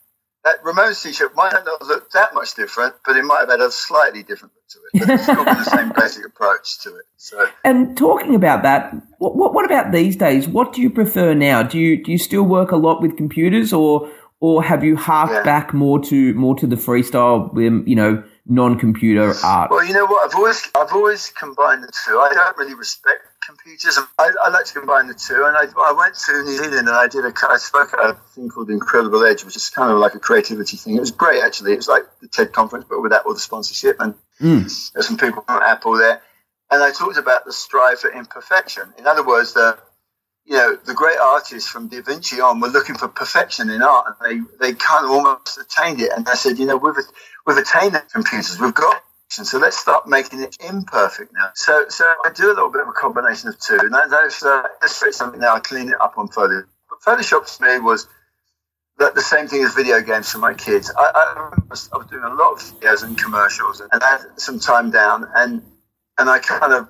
that Ramones t-shirt might not have looked that much different, but it might have had a slightly different look to it. But it's still the same basic approach to it. So, and talking about that, what, what, what about these days? What do you prefer now? Do you do you still work a lot with computers, or or have you harked yeah. back more to more to the freestyle, um, you know, non-computer art? Well, you know what, I've always I've always combined the two. I don't really respect computers. I, I, like to combine the two. And I, I, went to New Zealand and I did a, I spoke at a thing called the Incredible Edge, which is kind of like a creativity thing. It was great, actually. It was like the TED conference, but without all the sponsorship. And mm. there's some people from Apple there. And I talked about the strive for imperfection. In other words, the, you know, the great artists from Da Vinci on were looking for perfection in art, and they, they kind of almost attained it. And I said, you know, we've we've attained the computers, we've got so let's start making it imperfect now. So, so I do a little bit of a combination of two, and that's uh, something now. I clean it up on Photoshop. But Photoshop to me was the, the same thing as video games for my kids. I, I, I, was doing a lot of videos and commercials, and I had some time down, and and I kind of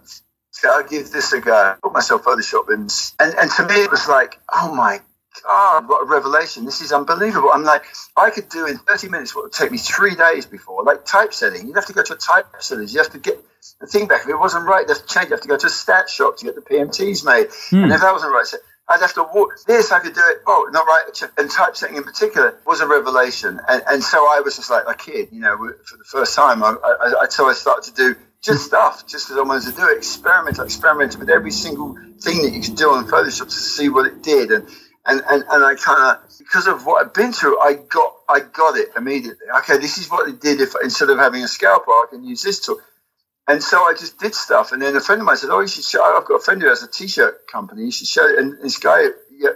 I'll give this a go. Put myself Photoshop in, and and to me it was like, oh my God, what a revelation. This is unbelievable. I'm like, I could do in 30 minutes what would take me three days before, like typesetting. You'd have to go to a typesetter. You have to get the thing back. If it wasn't right, you have to change. You have to go to a stat shop to get the PMTs made. Hmm. And if that wasn't right, so I'd have to walk. This, I could do it. Oh, not right. And typesetting in particular was a revelation. And, and so I was just like a kid, you know, for the first time. I, I, I, so I started to do just stuff, just as I wanted to do. It. Experiment. I experimented with every single thing that you could do on Photoshop to see what it did. And and and, and I kind of because of what I've been through, I got I got it immediately. Okay, this is what it did. If instead of having a scalpel, I can use this tool. And so I just did stuff. And then a friend of mine said, "Oh, you should show." I've got a friend who has a T-shirt company. You should show." It. And this guy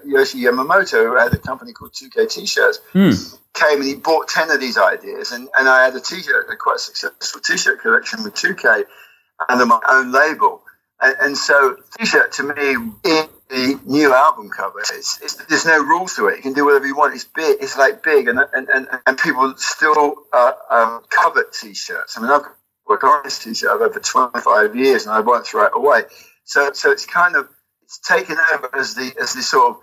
Yoshi Yamamoto, who had a company called 2K T-shirts, mm. came and he bought ten of these ideas. And and I had a T-shirt, a quite successful T-shirt collection with 2K under my own label. And, and so T-shirt to me, in the new album cover. It's, it's, there's no rules to it. You can do whatever you want. It's big. It's like big, and and, and, and people still uh, um, covet t-shirts. I mean, I've worked on this t-shirt for 25 years, and I won't throw it away. So so it's kind of it's taken over as the as the sort of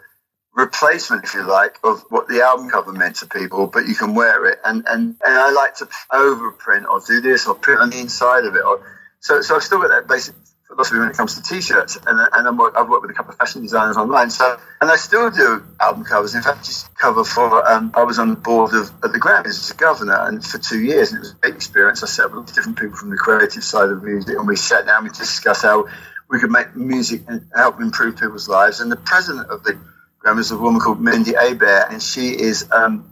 replacement, if you like, of what the album cover meant to people, but you can wear it. And and, and I like to overprint or do this or print on the inside of it. Or so so I've still got that basic philosophy when it comes to t-shirts, and, and I'm, I've worked with a couple of fashion designers online. So, and I still do album covers. In fact, just cover for um, I was on the board of at the Grammys as a governor, and for two years, and it was a great experience. I sat with different people from the creative side of music, and we sat down, and we discussed how we could make music and help improve people's lives. And the president of the Grammys is a woman called Mindi Abair, and she is um,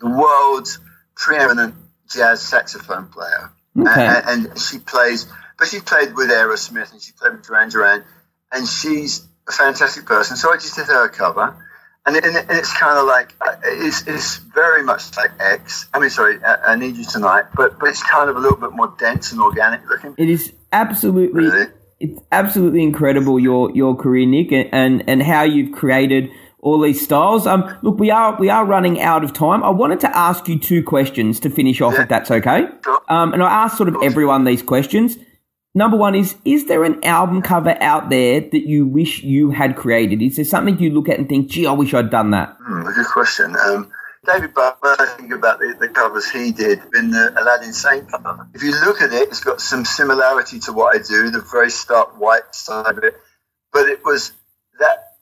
the world's preeminent jazz saxophone player, okay. and, and she plays but she played with Aerosmith and she played with Duran Duran, and she's a fantastic person. So I just did her cover, and, it, and it's kind of like uh, it's, it's very much like X. I mean, sorry, I, I, Need You Tonight, but but it's kind of a little bit more dense and organic looking. It is absolutely, really? It's absolutely incredible your your career, Nick, and and how you've created all these styles. Um, look, we are we are running out of time. I wanted to ask you two questions to finish off, yeah. if that's okay. Sure. Um, and I asked sort of everyone these questions. Number one is, is there an album cover out there that you wish you had created? Is there something you look at and think, gee, I wish I'd done that? Hmm, a good question. Um, David Butler, I think about the, the, covers he did in the Aladdin Sane cover. If you look at it, it's got some similarity to what I do, the very stark white side of it. But it was that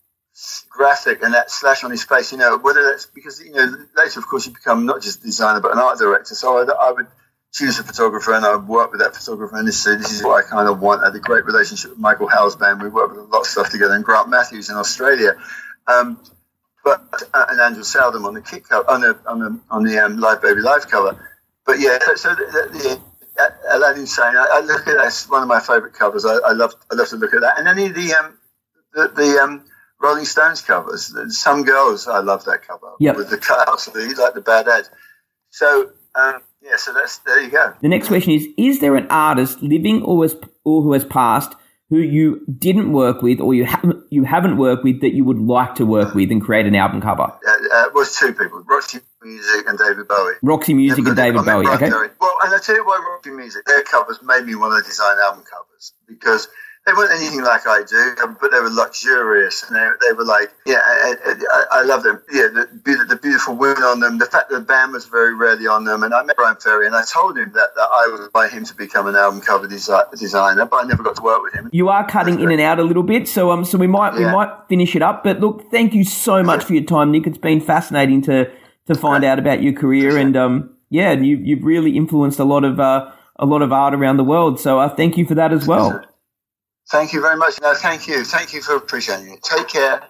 graphic and that slash on his face, you know, whether that's because, you know, later, of course, you become not just a designer, but an art director. So I, I would choose a photographer and I would work with that photographer and this, this is what I kind of want. I had a great relationship with Michael band. We worked with a lot of stuff together and Grant Matthews in Australia. Um, but uh, and Andrew Saldum on the kick cover, on the on the on the um, Live Baby Live cover. But yeah, so the, the, the Aladdin Sane, I, I, look at that. It's one of my favourite covers. I, I, love I love to look at that. And any of the um, the, the um, Rolling Stones covers. Some girls, I love that cover yep. with the cutouts. Like the bad ad. So um, yeah, so that's there you go. The next question is: Is there an artist living or has or who has passed who you didn't work with or you haven't you haven't worked with that you would like to work with and create an album cover? Uh, uh, it was two people: Roxy Music and David Bowie. Roxy Music and David Bowie. Okay. Well, and I tell you why Roxy Music. Their covers made me want to design album covers because they weren't anything like I do, but they were luxurious and they, they were like, yeah, I, I, I love them. Yeah, the, the, beautiful women on them, the fact that the band was very rarely on them. And I met Bryan Ferry and I told him that, that I would buy him to become an album cover desi- designer, but I never got to work with him. You are cutting in and out a little bit, so um, so we might yeah. we might finish it up. But look, thank you so much for your time, Nick. It's been fascinating to to find out about your career and um, yeah, you you've really influenced a lot of uh, a lot of art around the world. So uh, thank you for that as well. Thank you very much. No, thank you. Thank you for appreciating it. Take care.